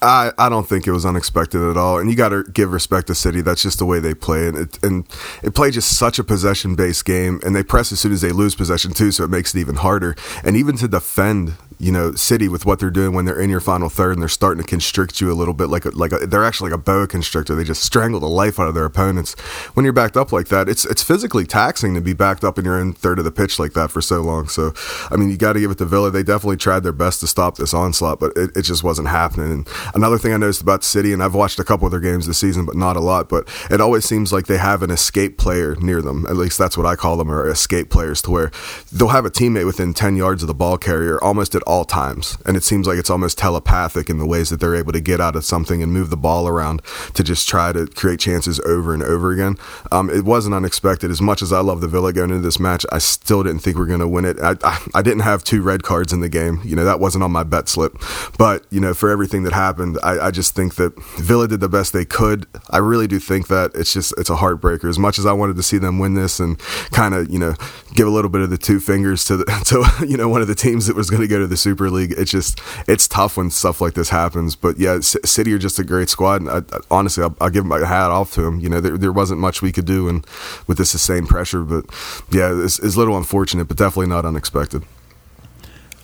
I, I don't think it was unexpected at all. And you got to give respect to City. That's just the way they play. And it, and it played just such a possession based game. And they press as soon as they lose possession, too. So it makes it even harder. And even to defend you know, City with what they're doing when they're in your final third and they're starting to constrict you a little bit, like a, like a, they're actually like a boa constrictor. They just strangle the life out of their opponents. When you're backed up like that, it's it's physically taxing to be backed up in your own third of the pitch like that for so long. So, I mean, you got to give it to Villa. They definitely tried their best to stop this onslaught, but it, it just wasn't happening. And another thing I noticed about City, and I've watched a couple of their games this season, but not a lot, but it always seems like they have an escape player near them. At least that's what I call them, or escape players, to where they'll have a teammate within 10 yards of the ball carrier almost at all times and it seems like it's almost telepathic in the ways that they're able to get out of something and move the ball around to just try to create chances over and over again. Um, it wasn't unexpected. As much as I love the Villa going into this match, I still didn't think we are going to win it. I, I, I, didn't have two red cards in the game. You know, that wasn't on my bet slip. But, you know, for everything that happened, I, I just think that Villa did the best they could. I really do think that it's just, it's a heartbreaker. As much as I wanted to see them win this and kind of, you know, give a little bit of the two fingers to, the, *laughs* to you know, one of the teams that was going to go to the Super League, it's just it's tough when stuff like this happens. But yeah, City are just a great squad. And I, I, honestly, I'll, I'll, give my hat off to them. You know, there, there wasn't much we could do, and with this sustained pressure. But yeah, it's, it's a little unfortunate, but definitely not unexpected.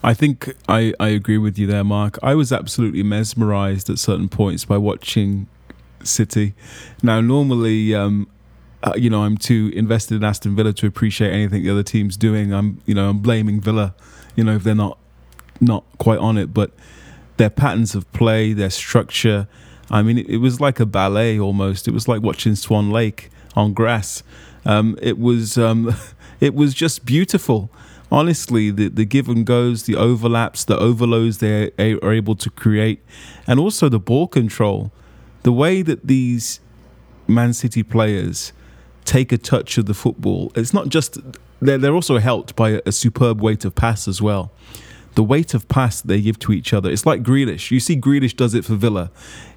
I think I, I agree with you there, Mark. I was absolutely mesmerized at certain points by watching City. Now, normally, um, uh, you know, I'm too invested in Aston Villa to appreciate anything the other team's doing. I'm, you know, I'm blaming Villa, you know, if they're not not quite on it, but their patterns of play, their structure. I mean, it, it was like a ballet almost. It was like watching Swan Lake on grass. Um, it was um, *laughs* it was just beautiful. Honestly, the the give and goes, the overlaps, the overloads they are able to create, and also the ball control. The way that these Man City players take a touch of the football, it's not just they're, they're also helped by a, a superb weight of pass as well the weight of pass they give to each other. It's like Grealish. You see, Grealish does it for Villa.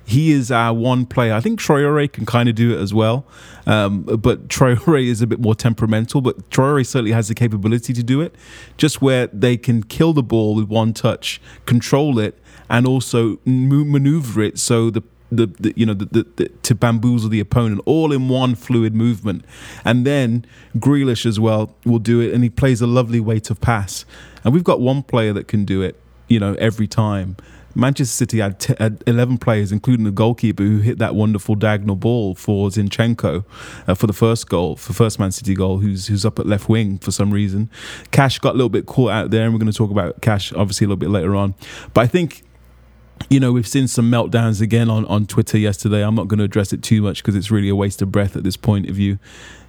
He is our one player. I think Traore can kind of do it as well, um, but Traore is a bit more temperamental. But Traore certainly has the capability to do it, just where they can kill the ball with one touch, control it, and also maneuver it so the the, the, you know the, the, the, to bamboozle the opponent all in one fluid movement and then Grealish as well will do it and he plays a lovely weight of pass and we've got one player that can do it you know every time Manchester City had, t- had 11 players, including the goalkeeper who hit that wonderful diagonal ball for Zinchenko uh, for the first goal, for first Man City goal, who's who's up at left wing for some reason. Cash got a little bit caught out there, and we're going to talk about Cash obviously a little bit later on. But I think you know, we've seen some meltdowns again on, on Twitter yesterday. I'm not going to address it too much because it's really a waste of breath at this point of view.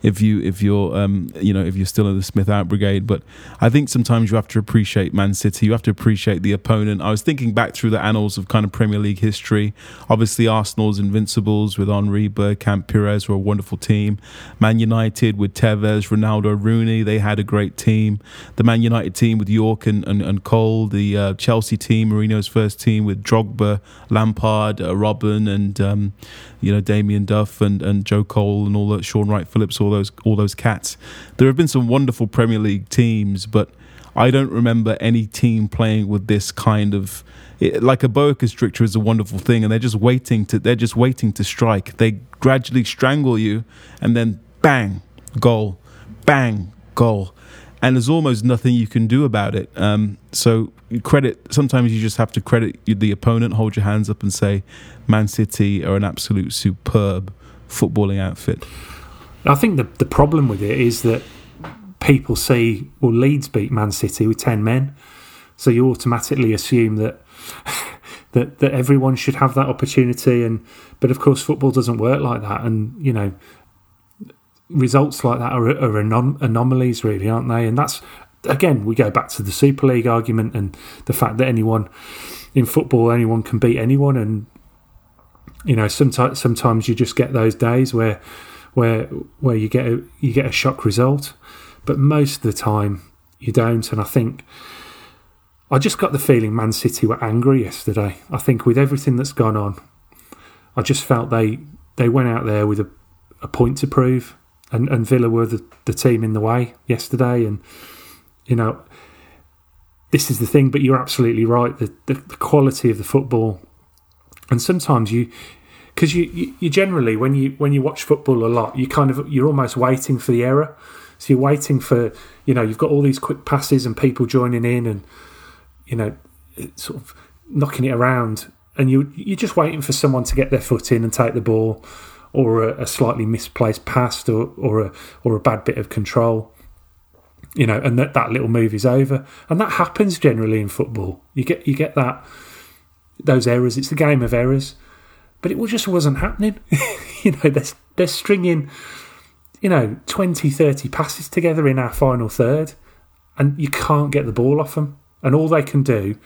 If you if you're um, you know if you're still in the Smith out brigade. But I think sometimes you have to appreciate Man City. You have to appreciate the opponent. I was thinking back through the annals of kind of Premier League history. Obviously, Arsenal's Invincibles with Henry, Bergkamp, Pires were a wonderful team. Man United with Tevez, Ronaldo, Rooney, they had a great team. The Man United team with Yorke and, and, and Cole, the uh, Chelsea team, Mourinho's first team with Drogba, Lampard, uh, Robben, and um, you know Damien Duff and, and Joe Cole and all that, Shaun Wright Phillips, all those all those cats. There have been some wonderful Premier League teams, but I don't remember any team playing with this kind of it, like a boa constrictor is a wonderful thing, and they're just waiting to they're just waiting to strike. They gradually strangle you, and then bang, goal, bang, goal, and there's almost nothing you can do about it. Um, so credit. Sometimes you just have to credit the opponent, hold your hands up, and say, "Man City are an absolute superb footballing outfit." I think the the problem with it is that people see well Leeds beat Man City with ten men, so you automatically assume that *laughs* that that everyone should have that opportunity. And but of course, football doesn't work like that. And you know, results like that are, are anom- anomalies, really, aren't they? And that's again, we go back to the Super League argument and the fact that anyone in football, anyone can beat anyone, and you know, sometimes sometimes you just get those days where where where you get a, you get a shock result, but most of the time you don't. And I think I just got the feeling Man City were angry yesterday. I think with everything that's gone on, I just felt they they went out there with a, a point to prove, and, and Villa were the, the team in the way yesterday. And you know, this is the thing. But you're absolutely right. The the, the quality of the football, and sometimes you. Because you, you, you generally when you when you watch football a lot, you kind of you're almost waiting for the error. So you're waiting for you know you've got all these quick passes and people joining in and you know, sort of knocking it around, and you you're just waiting for someone to get their foot in and take the ball, or a, a slightly misplaced pass, or or a or a bad bit of control. You know, and that, that little move is over, and that happens generally in football. You get you get that those errors. It's the game of errors, but it just wasn't happening. *laughs* you know, they're they're stringing, you know, 20, 30 passes together in our final third, and you can't get the ball off them and all they can do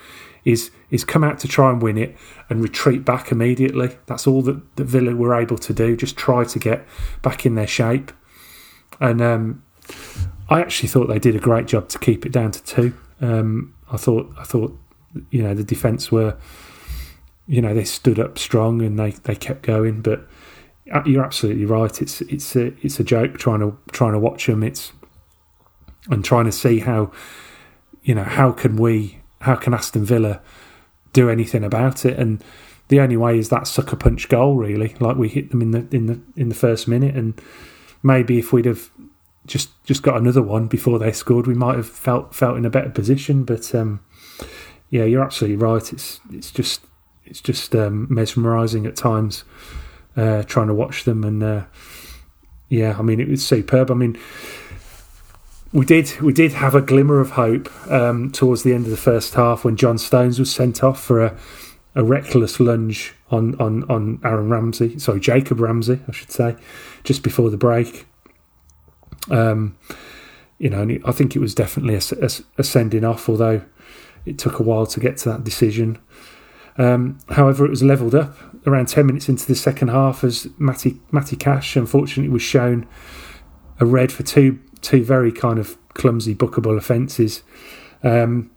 is is come out to try and win it and retreat back immediately. That's all that, that Villa were able to do. Just try to get back in their shape. And um, I actually thought they did a great job to keep it down to two. Um, I thought I thought you know the defence were you know they stood up strong and they, they kept going. But uh, you're absolutely right. It's it's a it's a joke trying to trying to watch them. It's and trying to see how you know, how can we, how can Aston Villa do anything about it? And the only way is that sucker punch goal, really. Like we hit them in the in the in the first minute, and maybe if we'd have just just got another one before they scored, we might have felt felt in a better position. But um, yeah, you're absolutely right. It's it's just it's just um, mesmerising at times uh, trying to watch them, and uh, yeah, I mean it was superb. I mean we did we did have a glimmer of hope um, towards the end of the first half when John Stones was sent off for a, a reckless lunge on, on, on Aaron Ramsey, sorry Jacob Ramsey, I should say, just before the break. Um, you know, I think it was definitely a, a, a, sending off, although it took a while to get to that decision. Um, however, it was levelled up around ten minutes into the second half as Matty Matty Cash unfortunately was shown a red for two two very kind of clumsy bookable offences. Um,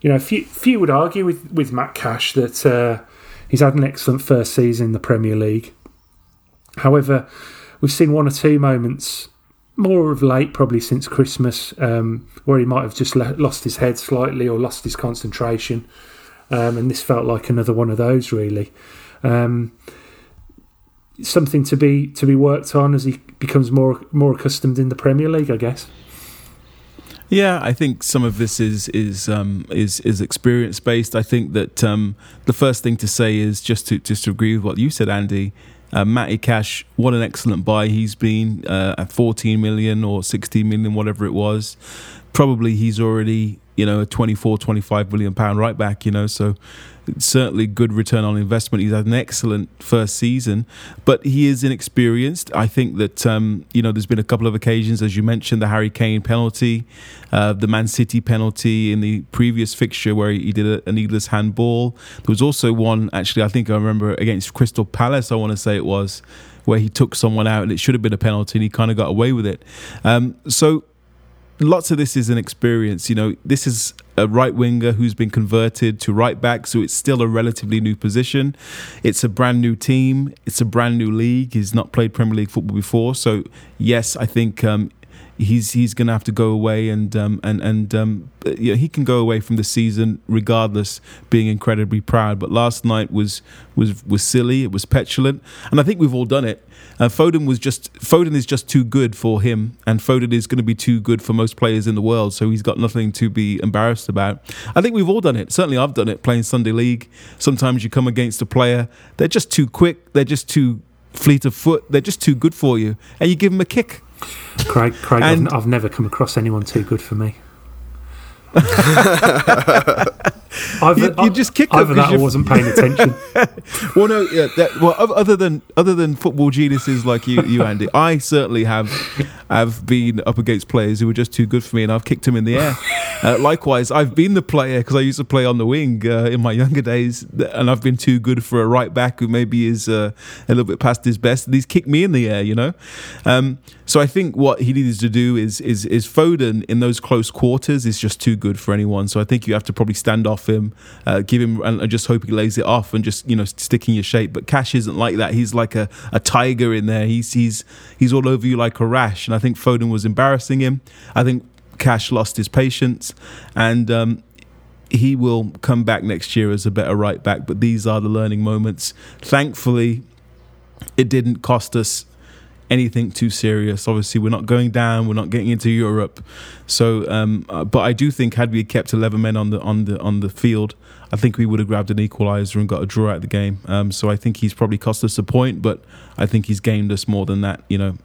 you know, few, few would argue with, with Matt Cash that uh, he's had an excellent first season in the Premier League. However, we've seen one or two moments, more of late, probably since Christmas, um, where he might have just le- lost his head slightly or lost his concentration. Um, and this felt like another one of those, really. Um, something to be to be worked on as he becomes more more accustomed in the Premier League, I guess. Yeah, I think some of this is is um, is is experience based. I think that um, the first thing to say is just to just to agree with what you said, Andy. Uh, Matty Cash, what an excellent buy he's been uh, at 14 million or 16 million, whatever it was. Probably he's already you know, a 24, 25 million pound right back, you know, so certainly good return on investment. He's had an excellent first season, but he is inexperienced. I think that um, you know there's been a couple of occasions, as you mentioned, the Harry Kane penalty, uh, the Man City penalty in the previous fixture where he did a, a, needless handball. There was also one actually, I think I remember against Crystal Palace. I want to say it was where he took someone out and it should have been a penalty and he kind of got away with it. Um, so lots of this is an experience. You know, this is a right winger who's been converted to right back, so it's still a relatively new position. It's a brand new team. It's a brand new league. He's not played Premier League football before, so yes, I think um, he's he's going to have to go away and um, and and um, you know, he can go away from the season regardless, being incredibly proud. But last night was was was silly. It was petulant, and I think we've all done it. Uh, Foden was just Foden is just too good for him, and Foden is going to be too good for most players in the world. So he's got nothing to be embarrassed about. I think we've all done it. Certainly, I've done it playing Sunday League. Sometimes you come against a player, they're just too quick, they're just too fleet of foot, they're just too good for you, and you give them a kick Craig, Craig I've, I've, never come across anyone too good for me. *laughs* I've, you, you just kicked either that or wasn't paying attention. *laughs* well, no, yeah. That, well, other than other than football geniuses like you, you Andy, *laughs* I certainly have have been up against players who were just too good for me, and I've kicked them in the air. Uh, likewise, I've been the player because I used to play on the wing uh, in my younger days, and I've been too good for a right back who maybe is uh, a little bit past his best. And he's kicked me in the air, you know. Um, so I think what he needs to do is is is Foden in those close quarters is just too good for anyone. So I think you have to probably stand off him, uh, give him, and, just hope he lays it off and just you know stick in your shape. But Cash isn't like that. He's like a, a tiger in there. He's he's he's all over you like a rash. And I think Foden was embarrassing him. I think Cash lost his patience, and um, he will come back next year as a better right back. But these are the learning moments. Thankfully, it didn't cost us anything too serious. Obviously, we're not going down. We're not getting into Europe. So, um, uh, but I do think had we kept eleven men on the on the on the field, I think we would have grabbed an equaliser and got a draw at the game. Um, so I think he's probably cost us a point, but I think he's gained us more than that. You know,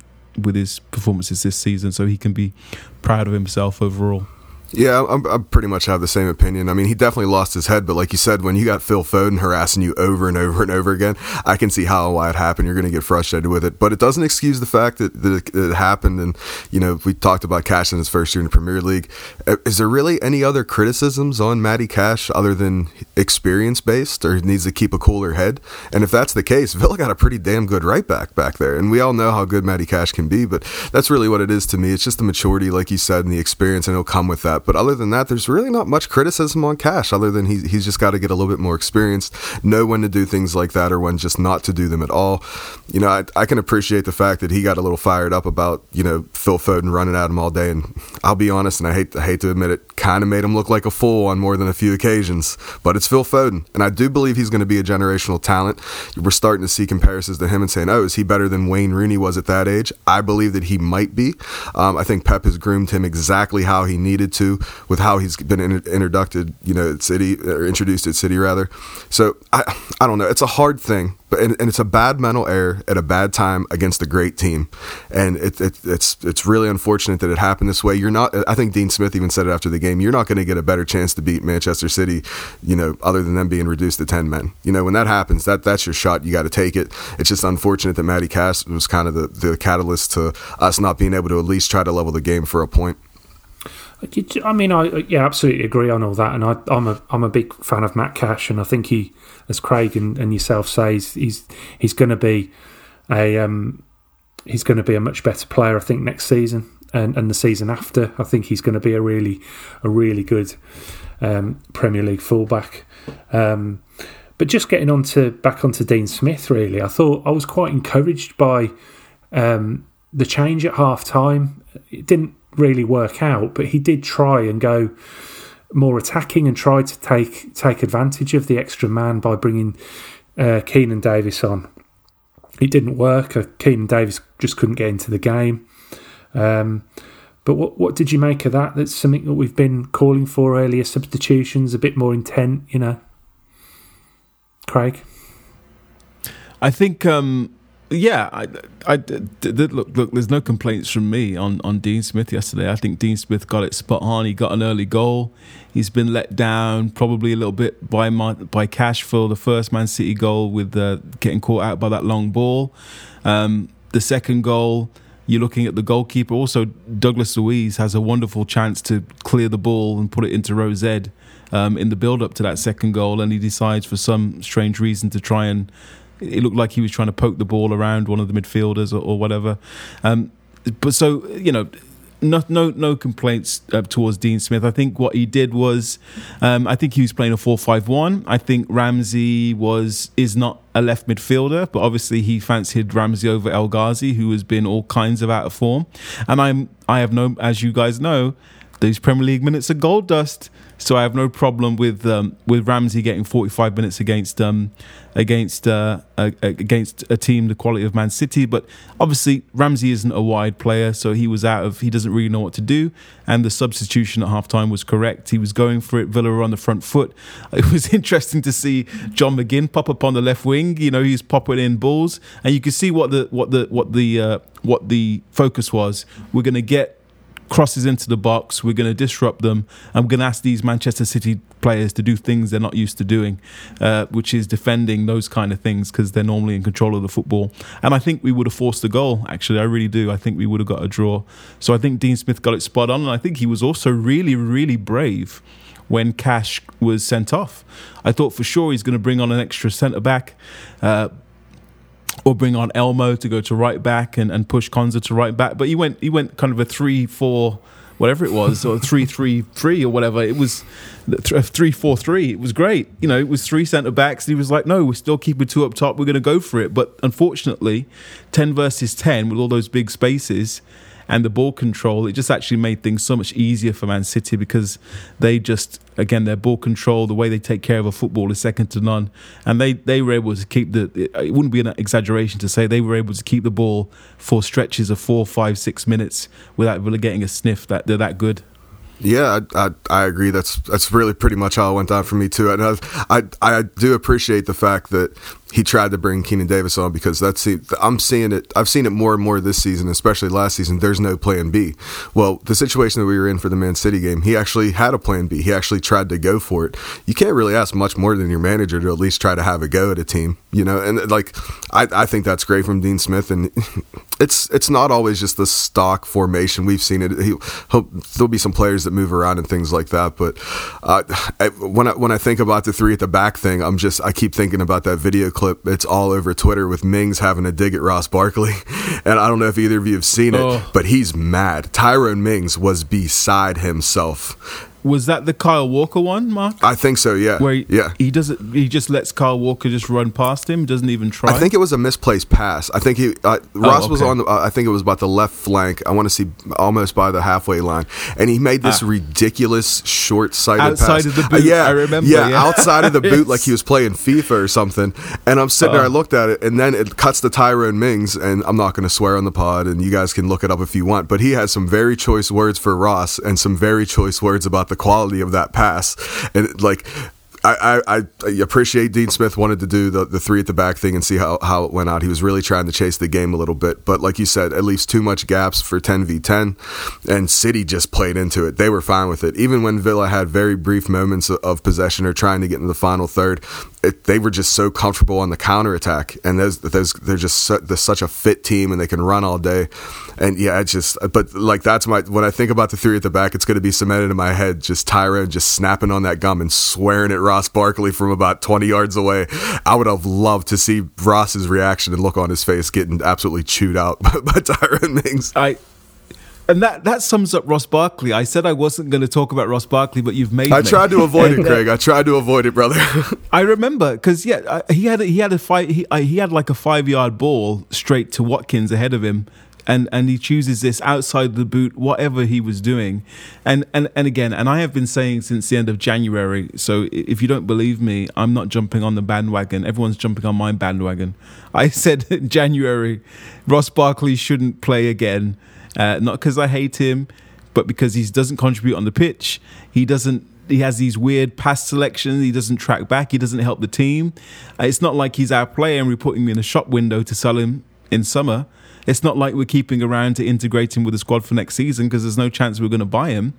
with his performances this season, so he can be proud of himself overall. Yeah, I'm, I pretty much have the same opinion. I mean, he definitely lost his head, but like you said, when you got Phil Foden harassing you over and over and over again, I can see how why it happened. You're going to get frustrated with it, but it doesn't excuse the fact that, that it, it, happened. And you know, we talked about Cash in his first year in the Premier League. Uh, is there really any other criticisms on Matty Cash other than experience based, or needs to keep a cooler head? And if that's the case, Villa got a pretty damn good right back back there, and we all know how good Matty Cash can be. But that's really what it is to me. It's just the maturity, like you said, and the experience, and it'll come with that. But other than that, there's really not much criticism on Cash other than he, he's just got to get a little bit more experienced, know when to do things like that or when just not to do them at all. You know, I, I can appreciate the fact that he got a little fired up about, you know, Phil Foden running at him all day. And I'll be honest, and I hate, I hate to admit it, kind of made him look like a fool on more than a few occasions. But it's Phil Foden. And I do believe he's going to be a generational talent. We're starting to see comparisons to him and saying, oh, is he better than Wayne Rooney was at that age? I believe that he might be. Um, I think Pep has groomed him exactly how he needed to with how he's been in, introduced, you know, at City or introduced at City rather. So I, I don't know. It's a hard thing, but and, and it's a bad mental error at a bad time against a great team, and it, it, it's it's really unfortunate that it happened this way. You're not. I think Dean Smith even said it after the game. You're not going to get a better chance to beat Manchester City, you know, other than them being reduced to ten men. You know, when that happens, that that's your shot. You got to take it. It's just unfortunate that Matty Cash was kind of the the catalyst to us not being able to at least try to level the game for a point. I mean, I yeah, absolutely agree on all that, and I, am a I'm a big fan of Matt Cash, and I think he, as Craig and, and yourself say, he's he's, he's going to be a um, he's going to be a much better player. I think next season and, and the season after, I think he's going to be a really a really good um, Premier League fullback. Um, but just getting on to back onto Dean Smith, really, I thought I was quite encouraged by um, the change at half time. It didn't really work out, but he did try and go more attacking and try to take take advantage of the extra man by bringing uh, Keinan Davis on. It didn't work. Uh, Keinan Davis just couldn't get into the game. Um, but what what did you make of that? That's something that we've been calling for earlier. Substitutions, a bit more intent, you know. Craig, I think um, Yeah, I, I, look, look. There's no complaints from me on, on Dean Smith yesterday. I think Dean Smith got it spot on. He got an early goal. He's been let down probably a little bit by by Cash for the first Man City goal with uh, getting caught out by that long ball. Um, the second goal, you're looking at the goalkeeper. Also, Douglas Luiz has a wonderful chance to clear the ball and put it into row Z um, in the build up to that second goal, and he decides for some strange reason to try and it looked like he was trying to poke the ball around one of the midfielders or, or whatever. Um, but so you know. No, no, no complaints uh, towards Dean Smith. I think what he did was, um, I think he was playing a four-five-one. I think Ramsey was is not a left midfielder, but obviously he fancied Ramsey over El Ghazi, who has been all kinds of out of form. And I'm, I have no, as you guys know, these Premier League minutes are gold dust. So I have no problem with um, with Ramsey getting 45 minutes against um, against uh, a, against a team the quality of Man City. But obviously Ramsey isn't a wide player, so he was out of he doesn't really know what to do. And the substitution at halftime was correct. He was going for it. Villa were on the front foot. *laughs* It was interesting to see John McGinn pop up on the left wing. You know he's popping in balls, and you can see what the what the what the uh, what the focus was. We're going to get crosses into the box. We're going to disrupt them. I'm going to ask these Manchester City players to do things they're not used to doing, uh, which is defending those kind of things because they're normally in control of the football. And I think we would have forced a goal. Actually, I really do. I think we would have got a draw. So I think Dean Smith got it spot on, and I think he was also really, really brave when Cash was sent off. I thought for sure he's going to bring on an extra centre back. Uh, or bring on Elmo to go to right back and, and push Konsa to right back. But he went he went kind of a three four whatever it was or three three three or whatever it was three four three. It was great. You know, it was three centre backs. He was like, no, we're still keeping two up top. We're going to go for it. But unfortunately, ten versus ten with all those big spaces and the ball control, it just actually made things so much easier for Man City because they just, again, their ball control, the way they take care of a football is second to none. And they, they were able to keep the, it wouldn't be an exaggeration to say they were able to keep the ball for stretches of four, five, six minutes without really getting a sniff that they're that good. Yeah, I, I, I agree. That's that's really pretty much how it went down for me too. And I, I I do appreciate the fact that he tried to bring Keinan Davis on because that's the, I'm seeing it. I've seen it more and more this season, especially last season. There's no plan B. Well, the situation that we were in for the Man City game, he actually had a plan B. He actually tried to go for it. You can't really ask much more than your manager to at least try to have a go at a team, you know. And like, I, I think that's great from Dean Smith. And *laughs* it's it's not always just the stock formation. We've seen it. He, there'll be some players that move around and things like that. But uh, I, when I, when I think about the three at the back thing, I'm just I keep thinking about that video clip. It's all over Twitter with Mings having a dig at Ross Barkley. *laughs* And I don't know if either of you have seen it, oh. but he's mad. Tyrone Mings was beside himself was that the Kyle Walker one, Mark? I think so. Yeah. Where he, yeah, he doesn't. He just lets Kyle Walker just run past him. Doesn't even try. I think it was a misplaced pass. I think he uh, oh, Ross okay. was on. The, uh, I think it was about the left flank. I want to see almost by the halfway line, and he made this ah. ridiculous short-sighted outside pass. of the boot. Uh, yeah, I remember. Yeah, yeah. outside of the boot, like *laughs* he was playing FIFA or something. And I'm sitting uh there. I looked at it, and then it cuts to Tyrone Mings, and I'm not going to swear on the pod, and you guys can look it up if you want. But he has some very choice words for Ross, and some very choice words about the quality of that pass. And like I, I, I, appreciate Dean Smith wanted to do the, the three at the back thing and see how, how it went out. He was really trying to chase the game a little bit. But like you said, at least too much gaps for 10 v 10. And City just played into it. They were fine with it. Even when Villa had very brief moments of possession or trying to get in the final third, it, they were just so comfortable on the counter attack. And they're just su- they're such a fit team and they can run all day. And yeah, it's just, but like that's my, when I think about the three at the back, it's going to be cemented in my head. Just Tyrone just snapping on that gum and swearing at Ross Barkley from about 20 yards away. I would have loved to see Ross's reaction and look on his face getting absolutely chewed out *laughs* by, by Tyrone Mings. I, and that, that sums up Ross Barkley. I said I wasn't going to talk about Ross Barkley, but you've made. I me. tried to avoid it, *laughs* Craig. I tried to avoid it, brother. *laughs* I remember because yeah, he had a, he had a fight. he, he had like a five yard ball straight to Watkins ahead of him, and and he chooses this outside the boot, whatever he was doing, and and and again, and I have been saying since the end of January. So if you don't believe me, I'm not jumping on the bandwagon. Everyone's jumping on my bandwagon. I *laughs* said in January, Ross Barkley shouldn't play again, uh, not because I hate him, but because he doesn't contribute on the pitch. He doesn't he has these weird pass selections. He doesn't track back. He doesn't help the team. Uh, it's not like he's our player and we're putting him in a shop window to sell him in summer. It's not like we're keeping around to integrate him with the squad for next season because there's no chance we're going to buy him.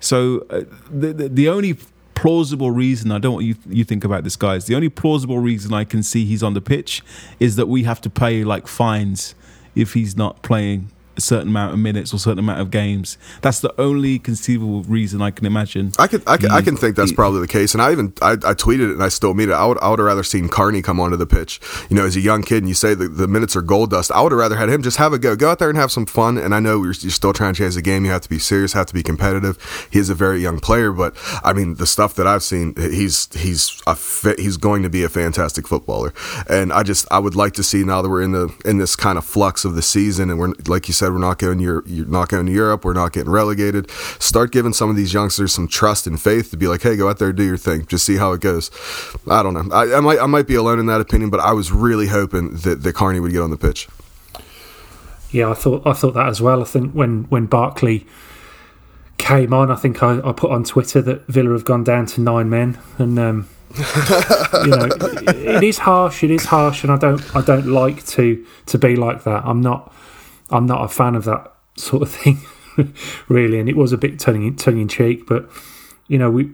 So uh, the, the the only plausible reason I don't want you you think about this, guys. The only plausible reason I can see he's on the pitch is that we have to pay like fines if he's not playing a certain amount of minutes or certain amount of games. That's the only conceivable reason I can imagine. I can I can, I can think that's probably the case, and I even I, I tweeted it and I still mean it. I would I would have rather seen Carney come onto the pitch. You know, as a young kid, and you say the, the minutes are gold dust. I would have rather had him just have a go, go out there and have some fun. And I know you're, you're still trying to chase a game. You have to be serious, have to be competitive. He is a very young player, but I mean the stuff that I've seen, he's he's a he's going to be a fantastic footballer. And I just I would like to see now that we're in the in this kind of flux of the season, and we're like you said, we're not going you're, you're not going to Europe, we're not getting relegated. Start giving some of these youngsters some trust and faith to be like, hey, go out there, do your thing, just see how it goes. I don't know. I, I might I might be alone in that opinion, but I was really hoping that that Carney would get on the pitch. Yeah, I thought I thought that as well. I think when when Barkley came on, I think I, I put on Twitter that Villa have gone down to nine men, and um, *laughs* you know it is harsh. It is harsh, and I don't I don't like to to be like that. I'm not I'm not a fan of that sort of *laughs* thing, really. And it was a bit tongue in, tongue in cheek, but you know we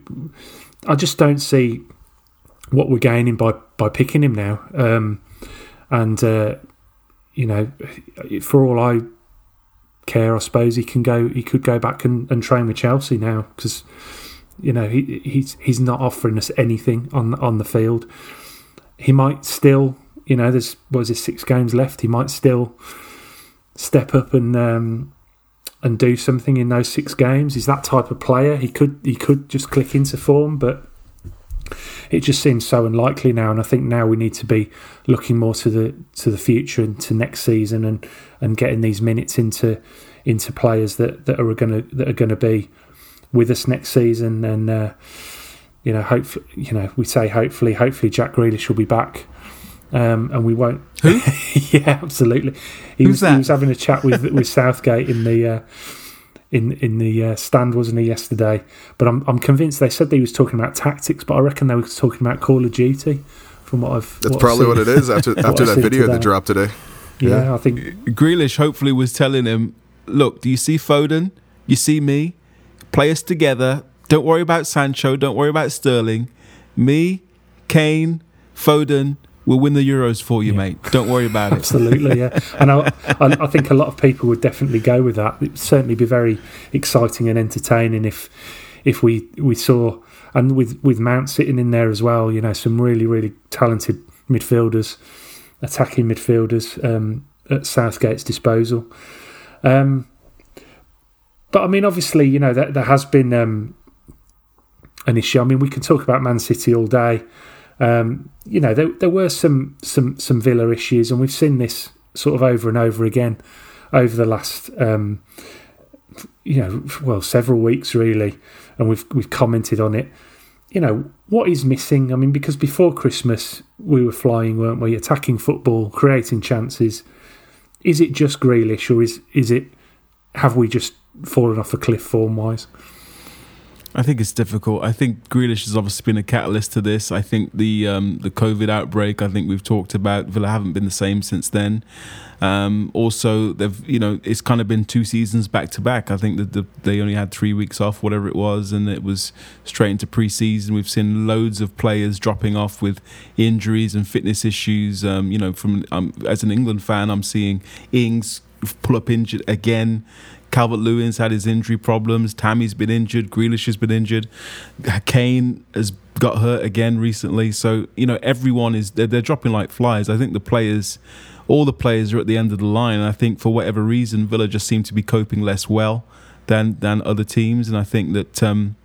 I just don't see what we're gaining by by picking him now. Um, and uh, you know, for all I care, I suppose he can go. He could go back and, and train with Chelsea now because you know he he's he's not offering us anything on on the field. He might still, you know, there's was there six games left. He might still step up and um, and do something in those six games. He's that type of player. He could he could just click into form, but it just seems so unlikely now. And I think now we need to be looking more to the to the future and to next season and and getting these minutes into into players that that are going to that are going to be with us next season. And uh, you know, hopefully, you know, we say hopefully, hopefully Jack Grealish will be back. Um, and we won't. Who? *laughs* yeah, absolutely. He Who's was he was having a chat with with Southgate in the uh, in in the uh, stand, wasn't he yesterday? But I'm I'm convinced they said they was talking about tactics, but I reckon they were talking about Call of Duty. From what I've That's what I've probably what it is after *laughs* after that seen video that today. dropped today. Yeah, I think Grealish hopefully was telling him, "Look, do you see Foden? You see me? Play us together. Don't worry about Sancho. Don't worry about Sterling. Me, Kane, Foden." We'll win the Euros for you, mate. Don't worry about it. absolutely, yeah. And I, I, think a lot of people would definitely go with that. It'd certainly be very exciting and entertaining if if we we saw and with with Mount sitting in there as well. You know, some really really talented midfielders, attacking midfielders um, at Southgate's disposal. Um, but I mean, obviously, you know, there, there has been um, an issue. I mean, we can talk about Man City all day. Um, you know, there, there were some some some Villa issues, and we've seen this sort of over and over again over the last, um, you know, well, several weeks really, and we've we've commented on it. You know, what is missing? I mean, because before Christmas we were flying, weren't we? Attacking football, creating chances. Is it just Grealish, or is is it? Have we just fallen off a cliff form wise? I think it's difficult. I think Grealish has obviously been a catalyst to this. I think the um, the COVID outbreak. I think we've talked about Villa haven't been the same since then. Um, also, they've you know it's kind of been two seasons back to back. I think that the, they only had three weeks off, whatever it was, and it was straight into pre-season. We've seen loads of players dropping off with injuries and fitness issues. Um, you know, from um, as an England fan, I'm seeing Ings pull up injured again. Calvert Lewin's had his injury problems. Tammy's been injured. Grealish has been injured. Kane has got hurt again recently. So you know everyone is they're, they're dropping like flies. I think the players, all the players are at the end of the line. And I think for whatever reason, Villa just seem to be coping less well than than other teams. And I think that. Um,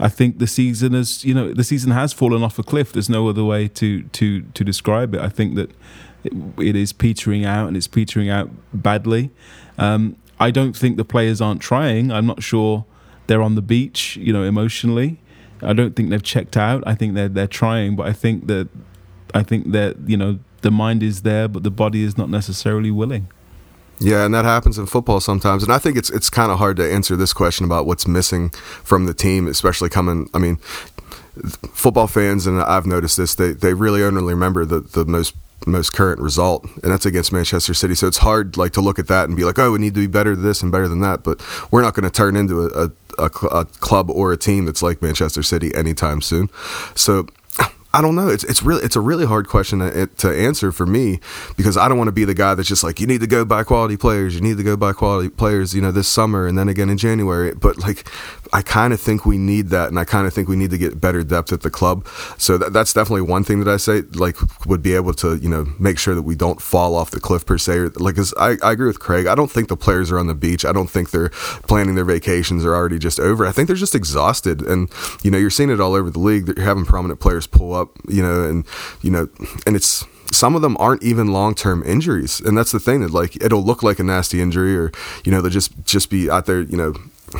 I think the season has, you know, the season has fallen off a cliff. There's no other way to to to describe it. I think that it, it is petering out, and it's petering out badly. Um, I don't think the players aren't trying. I'm not sure they're on the beach, you know, emotionally. I don't think they've checked out. I think they're they're trying, but I think that I think that you know the mind is there, but the body is not necessarily willing. Yeah, and that happens in football sometimes. And I think it's it's kind of hard to answer this question about what's missing from the team, especially coming. I mean, football fans, and I've noticed this. They they really only remember the the most most current result, and that's against Manchester City. So it's hard like to look at that and be like, oh, we need to be better than this and better than that. But we're not going to turn into a, a, a club or a team that's like Manchester City anytime soon. So I don't know. It's it's really it's a really hard question to, to, answer for me because I don't want to be the guy that's just like you need to go buy quality players. You need to go buy quality players. You know, this summer and then again in January. But like, I kind of think we need that, and I kind of think we need to get better depth at the club. So that, that's definitely one thing that I say like would be able to you know make sure that we don't fall off the cliff per se. Like, cause I I agree with Craig. I don't think the players are on the beach. I don't think they're planning their vacations are already just over. I think they're just exhausted, and you know you're seeing it all over the league. That you're having prominent players pull up you know, and you know, and it's some of them aren't even long term injuries, and that's the thing that like it'll look like a nasty injury, or you know, they'll just just be out there, you know,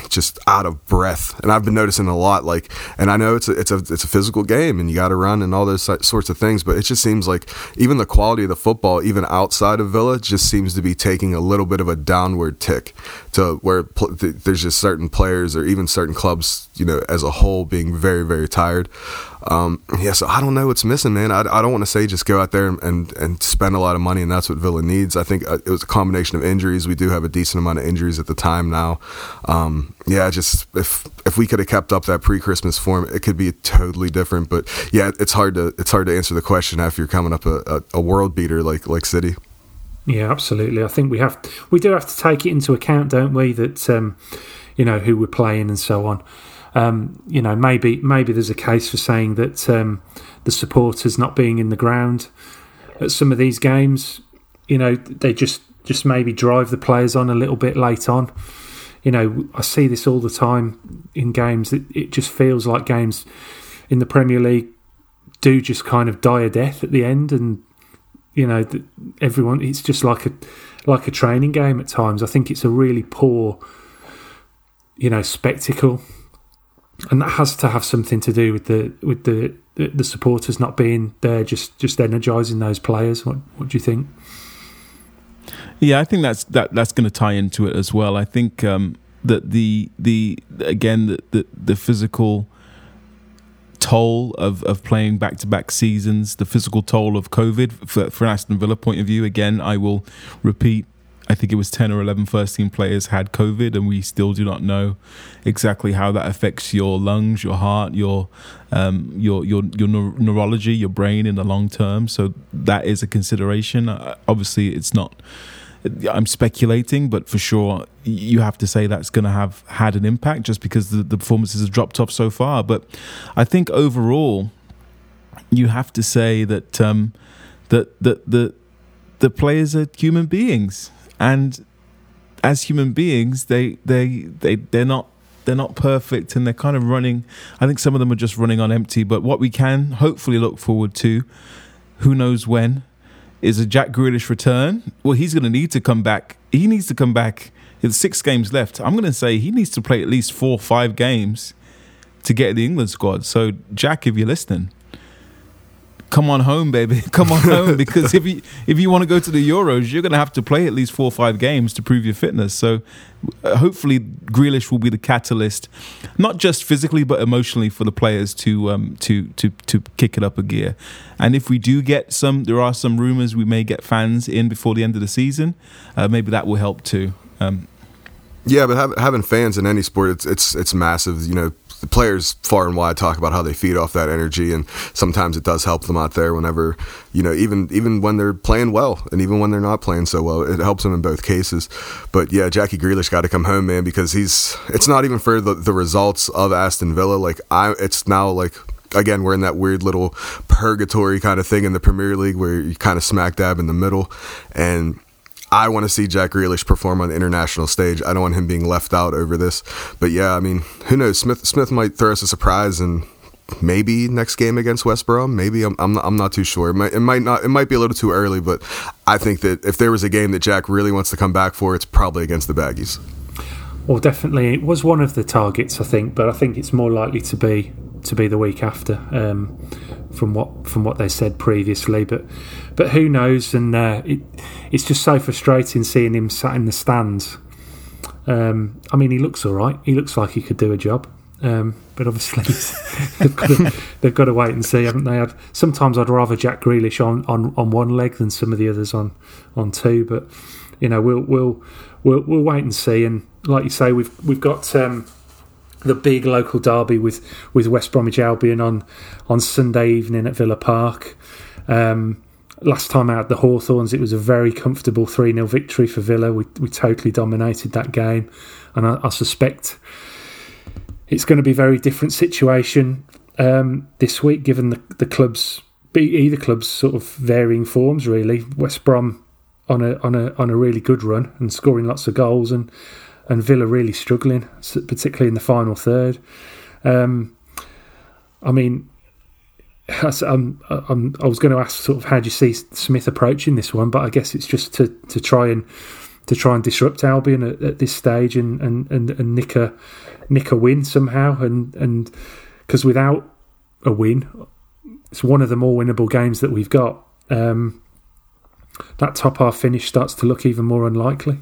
just out of breath. And I've been noticing a lot, like, and I know it's a, it's a, it's a physical game and you got to run and all those sorts of things, but it just seems like even the quality of the football, even outside of Villa, just seems to be taking a little bit of a downward tick to where pl- there's just certain players or even certain clubs, you know, as a whole being very, very tired. Um, yeah, so I don't know what's missing, man. I, I don't want to say just go out there and, and, spend a lot of money and that's what Villa needs. I think uh, it was a combination of injuries. We do have a decent amount of injuries at the time now. Um, yeah, just if if we could have kept up that pre-Christmas form, it could be totally different. But yeah, it's hard to it's hard to answer the question after you're coming up a, a, a world beater like like City. Yeah, absolutely. I think we have we do have to take it into account, don't we? That um, you know who we're playing and so on. Um, you know, maybe maybe there's a case for saying that um, the supporters not being in the ground at some of these games, you know, they just just maybe drive the players on a little bit late on. You know, I see this all the time in games. It, it just feels like games in the Premier League do just kind of die a death at the end, and you know, everyone. It's just like a like a training game at times. I think it's a really poor, you know, spectacle and that has to have something to do with the with the the supporters not being there, just just energizing those players. What what do you think? Yeah, I think that's that that's going to tie into it as well. I think um, that the the again the the, the physical toll of, of playing back to back seasons, the physical toll of COVID for, for Aston Villa point of view. Again, I will repeat I think it was 10 or 11 first team players had COVID, and we still do not know exactly how that affects your lungs, your heart, your um, your your your neurology, your brain in the long term. So that is a consideration. Uh, obviously, it's not. I'm speculating, but for sure, you have to say that's going to have had an impact just because the, the performances have dropped off so far. But I think overall, you have to say that um, that that the the players are human beings and as human beings, they they they they're not they're not perfect and they're kind of running. I think some of them are just running on empty. But what we can hopefully look forward to, who knows when, is a Jack Grealish return. Well, he's going to need to come back. He needs to come back. There's six games left. I'm going to say he needs to play at least four, five games to get the England squad. So, Jack, if you're listening, come on home, baby, *laughs* come on *laughs* home. Because if you if you want to go to the Euros, you're going to have to play at least four or five games to prove your fitness. So, uh, hopefully, Grealish will be the catalyst, not just physically but emotionally for the players to um, to to to kick it up a gear. And if we do get some, there are some rumors we may get fans in before the end of the season. Uh, maybe that will help too. Um, yeah, but having fans in any sport, it's it's it's massive. You know, the players far and wide talk about how they feed off that energy, and sometimes it does help them out there. Whenever you know, even even when they're playing well, and even when they're not playing so well, it helps them in both cases. But yeah, Jackie Grealish got to come home, man, because he's. It's not even for the the results of Aston Villa. Like I, it's now like again, we're in that weird little purgatory kind of thing in the Premier League where you kind of smack dab in the middle. And I want to see Jack Grealish perform on the international stage. I don't want him being left out over this. But yeah, I mean, who knows? Smith Smith might throw us a surprise and maybe next game against West Brom. Maybe I'm I'm not, I'm not too sure. It might, it might not. It might be a little too early. But I think that if there was a game that Jack really wants to come back for, it's probably against the Baggies. Well, definitely, it was one of the targets, I think, but I think it's more likely to be to be the week after, um, from what from what they said previously. But but who knows? And uh, it, it's just so frustrating seeing him sat in the stands. Um, I mean, he looks all right. He looks like he could do a job. Um, but obviously, *laughs* they've, got to, they've got to wait and see, haven't they? I'd, sometimes I'd rather Jack Grealish on, on, on one leg than some of the others on, on two. But you know, we'll we'll we'll, we'll wait and see. And like you say, we've we've got um, the big local derby with, with West Bromwich Albion on on Sunday evening at Villa Park. Um, last time out the Hawthorns, it was a very comfortable 3 0 victory for Villa. We, we totally dominated that game. And I, I suspect it's going to be a very different situation um, this week, given the, the clubs, either club's sort of varying forms, really. West Brom on a, on a, on a really good run and scoring lots of goals, and, and Villa really struggling, particularly in the final third. Um, I mean, I'm, I'm, i was going to ask sort of how do you see Smith approaching this one, but I guess it's just to, to try and to try and disrupt Albion at, at this stage and, and, and, and nick a nick a win somehow, and and because without a win, it's one of the more winnable games that we've got. Um, that top half finish starts to look even more unlikely.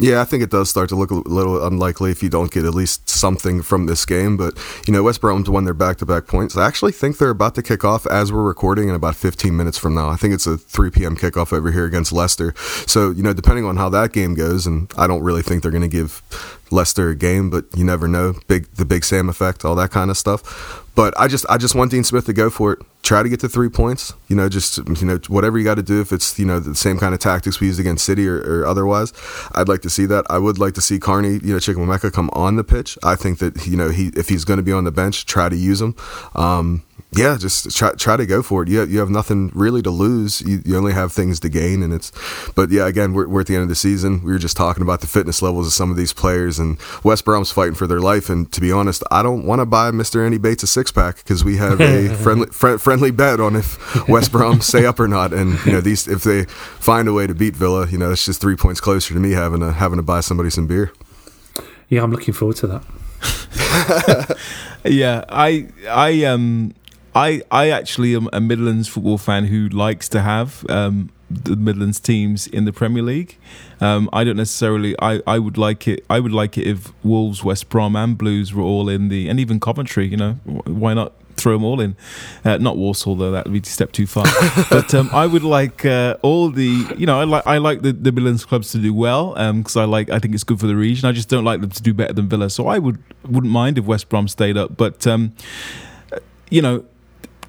Yeah, I think it does start to look a little unlikely if you don't get at least something from this game. But, you know, West Brom's won their back to back points. I actually think they're about to kick off as we're recording in about 15 minutes from now. I think it's a 3 p.m. kickoff over here against Leicester. So, you know, depending on how that game goes, and I don't really think they're going to give Leicester game, but you never know. Big the Big Sam effect, all that kind of stuff. But I just I just want Dean Smith to go for it. Try to get to three points. You know, just you know whatever you got to do. If it's you know the same kind of tactics we used against City or, or otherwise, I'd like to see that. I would like to see Carney, you know, Chukwuemeka come on the pitch. I think that you know he if he's going to be on the bench, try to use him. Um, yeah, just try try to go for it. You have, you have nothing really to lose. You, you only have things to gain, and it's. But yeah, again, we're, we're at the end of the season. We were just talking about the fitness levels of some of these players, and West Brom's fighting for their life. And to be honest, I don't want to buy Mister Andy Bates a six pack because we have a *laughs* friendly fr- friendly bet on if West Brom *laughs* stay up or not. And you know these if they find a way to beat Villa, you know it's just three points closer to me having to having to buy somebody some beer. Yeah, I'm looking forward to that. *laughs* yeah, I I um I I actually am a Midlands football fan who likes to have um, the Midlands teams in the Premier League. Um, I don't necessarily. I, I would like it. I would like it if Wolves, West Brom, and Blues were all in the, and even Coventry. You know, why not throw them all in? Uh, not Walsall though. That would be a step too far. *laughs* but um, I would like uh, all the. You know, I like I like the, the Midlands clubs to do well because um, I like. I think it's good for the region. I just don't like them to do better than Villa. So I would wouldn't mind if West Brom stayed up, but. Um, you know,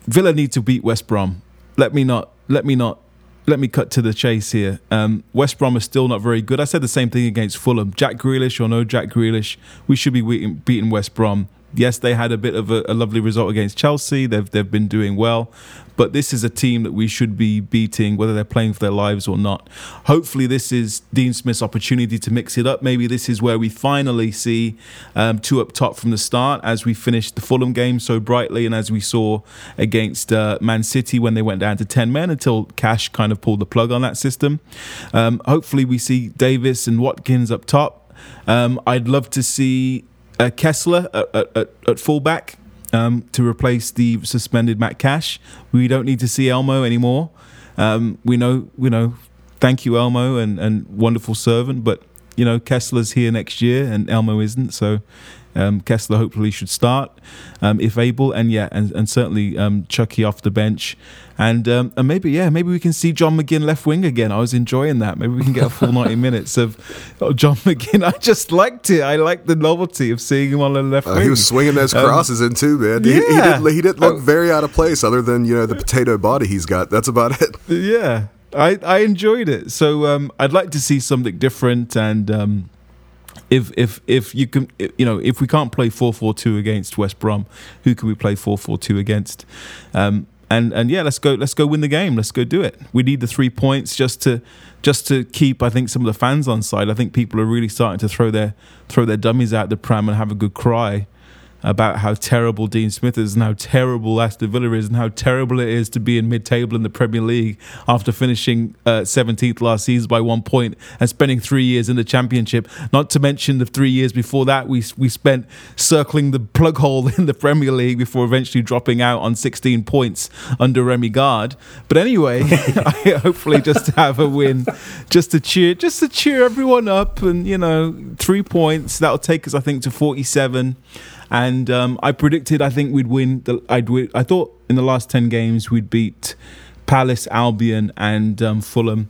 Villa need to beat West Brom. Let me not. Let me not. Let me cut to the chase here. Um, West Brom is still not very good. I said the same thing against Fulham. Jack Grealish or no Jack Grealish, we should be beating, West Brom. Yes, they had a bit of a, a lovely result against Chelsea. They've they've been doing well, but this is a team that we should be beating, whether they're playing for their lives or not. Hopefully, this is Dean Smith's opportunity to mix it up. Maybe this is where we finally see um, two up top from the start, as we finished the Fulham game so brightly, and as we saw against uh, Man City when they went down to 10 men until Cash kind of pulled the plug on that system. Um, hopefully, we see Davis and Watkins up top. Um, I'd love to see uh, Kesler at, at, at fullback um, to replace the suspended Matt Cash. We don't need to see Elmo anymore. Um, we know, we know. Thank you, Elmo, and, and wonderful servant. But you know, Kesler's here next year, and Elmo isn't. So um, Kesler hopefully should start um, if able, and yeah, and, and certainly um, Chucky off the bench, and um, and maybe yeah, maybe we can see John McGinn left wing again. I was enjoying that. Maybe we can get a full ninety *laughs* minutes of oh, John McGinn. I just liked it. I liked the novelty of seeing him on the left uh, wing. He was swinging those um, crosses in too, man. Yeah. He, didn't, he didn't look oh. very out of place, other than you know the potato body he's got. That's about it. Yeah. I, I enjoyed it. So um, I'd like to see something different and um, if if if you can you know if we can't play 4-4-2 against West Brom who can we play 4-4-2 against? Um, and and yeah let's go let's go win the game. Let's go do it. We need the three points just to just to keep I think some of the fans on side. I think people are really starting to throw their throw their dummies out the pram and have a good cry about how terrible Dean Smith is and how terrible Aston Villa is and how terrible it is to be in mid-table in the Premier League after finishing uh, 17th last season by one point and spending three years in the Championship. Not to mention the three years before that we we spent circling the plug hole *laughs* in the Premier League before eventually dropping out on 16 points under Remi Garde. But anyway, *laughs* I hopefully just to have a win, just to cheer, just to cheer everyone up, and you know, three points that'll take us I think to 47 and um, I predicted I think we'd win. The, I'd win, I thought in the last ten games we'd beat Palace, Albion, and um, Fulham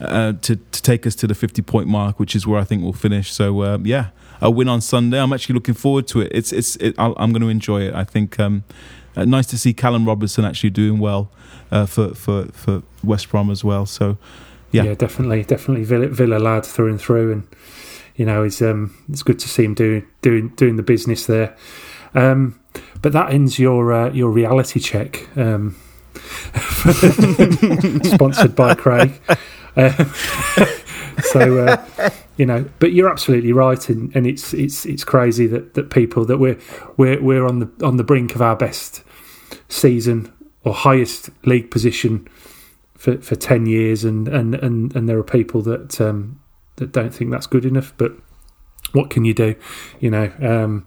uh, to to take us to the fifty point mark, which is where I think we'll finish. So uh, yeah, a win on Sunday. I'm actually looking forward to it. It's it's it, i am going to enjoy it. I think. Um, uh, nice to see Callum Robinson actually doing well uh, for for for West Brom as well. So yeah, yeah, definitely, definitely Villa, Villa lad through and through, and you know, it's um, it's good to see him doing doing doing the business there. Um, but that ends your uh, your reality check, um, *laughs* sponsored by Craig. Um, *laughs* so uh, you know, but you're absolutely right, and, and it's it's it's crazy that, that people that we're we're we're on the on the brink of our best season or highest league position for, for ten years, and, and, and, and there are people that um, that don't think that's good enough. But what can you do? You know, um,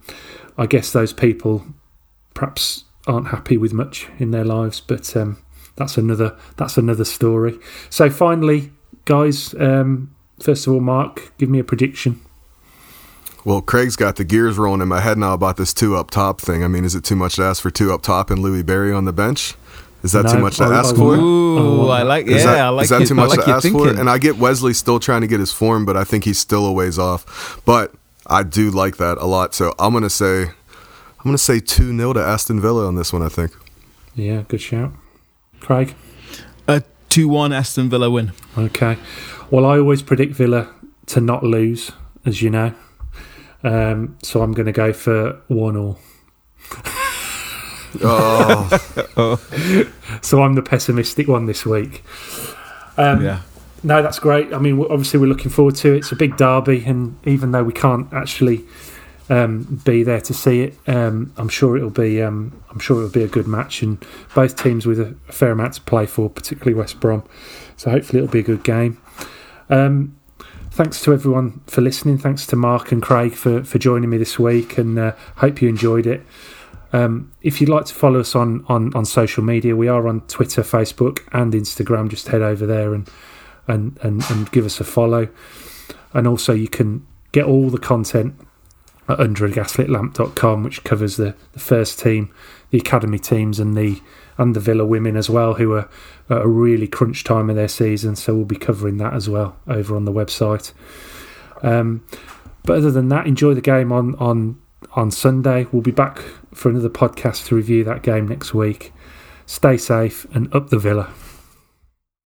I guess those people perhaps aren't happy with much in their lives, but um, that's another that's another story. So finally, guys, um, first of all, Mark, give me a prediction. Well, Craig's got the gears rolling in my head now about this two up top thing. I mean, is it too much to ask for two up top and Louie Barry on the bench? Is that no, too much to ask for? Ooh, I like. Yeah, is that, I like. Is that it, too much like to ask thinking. for? And I get Wesley still trying to get his form, but I think he's still a ways off. But I do like that a lot. So I'm gonna say, I'm gonna say two 0 to Aston Villa on this one. I think. Yeah, good shout, Craig. A two one Aston Villa win. Okay. Well, I always predict Villa to not lose, as you know. Um, so I'm going to go for one all. Oh. *laughs* so I'm the pessimistic one this week. Um, yeah. No, that's great. I mean, obviously, we're looking forward to it. It's a big derby, and even though we can't actually um, be there to see it, um, I'm sure it'll be. Um, I'm sure it'll be a good match, and both teams with a, fair amount to play for, particularly West Brom. So hopefully, it'll be a good game. Um, thanks to everyone for listening. Thanks to Mark and Craig for, for joining me this week, and uh, hope you enjoyed it. Um, if you'd like to follow us on, on, on social media, we are on Twitter, Facebook, and Instagram. Just head over there and and, and, and give us a follow. And also, you can get all the content at underagaslitlamp.com, which covers the, the first team, the academy teams, and the and the Villa women as well, who are at a really crunch time of their season. So we'll be covering that as well over on the website. Um, but other than that, enjoy the game on on on Sunday. We'll be back for another podcast to review that game next week. Stay safe and up the Villa.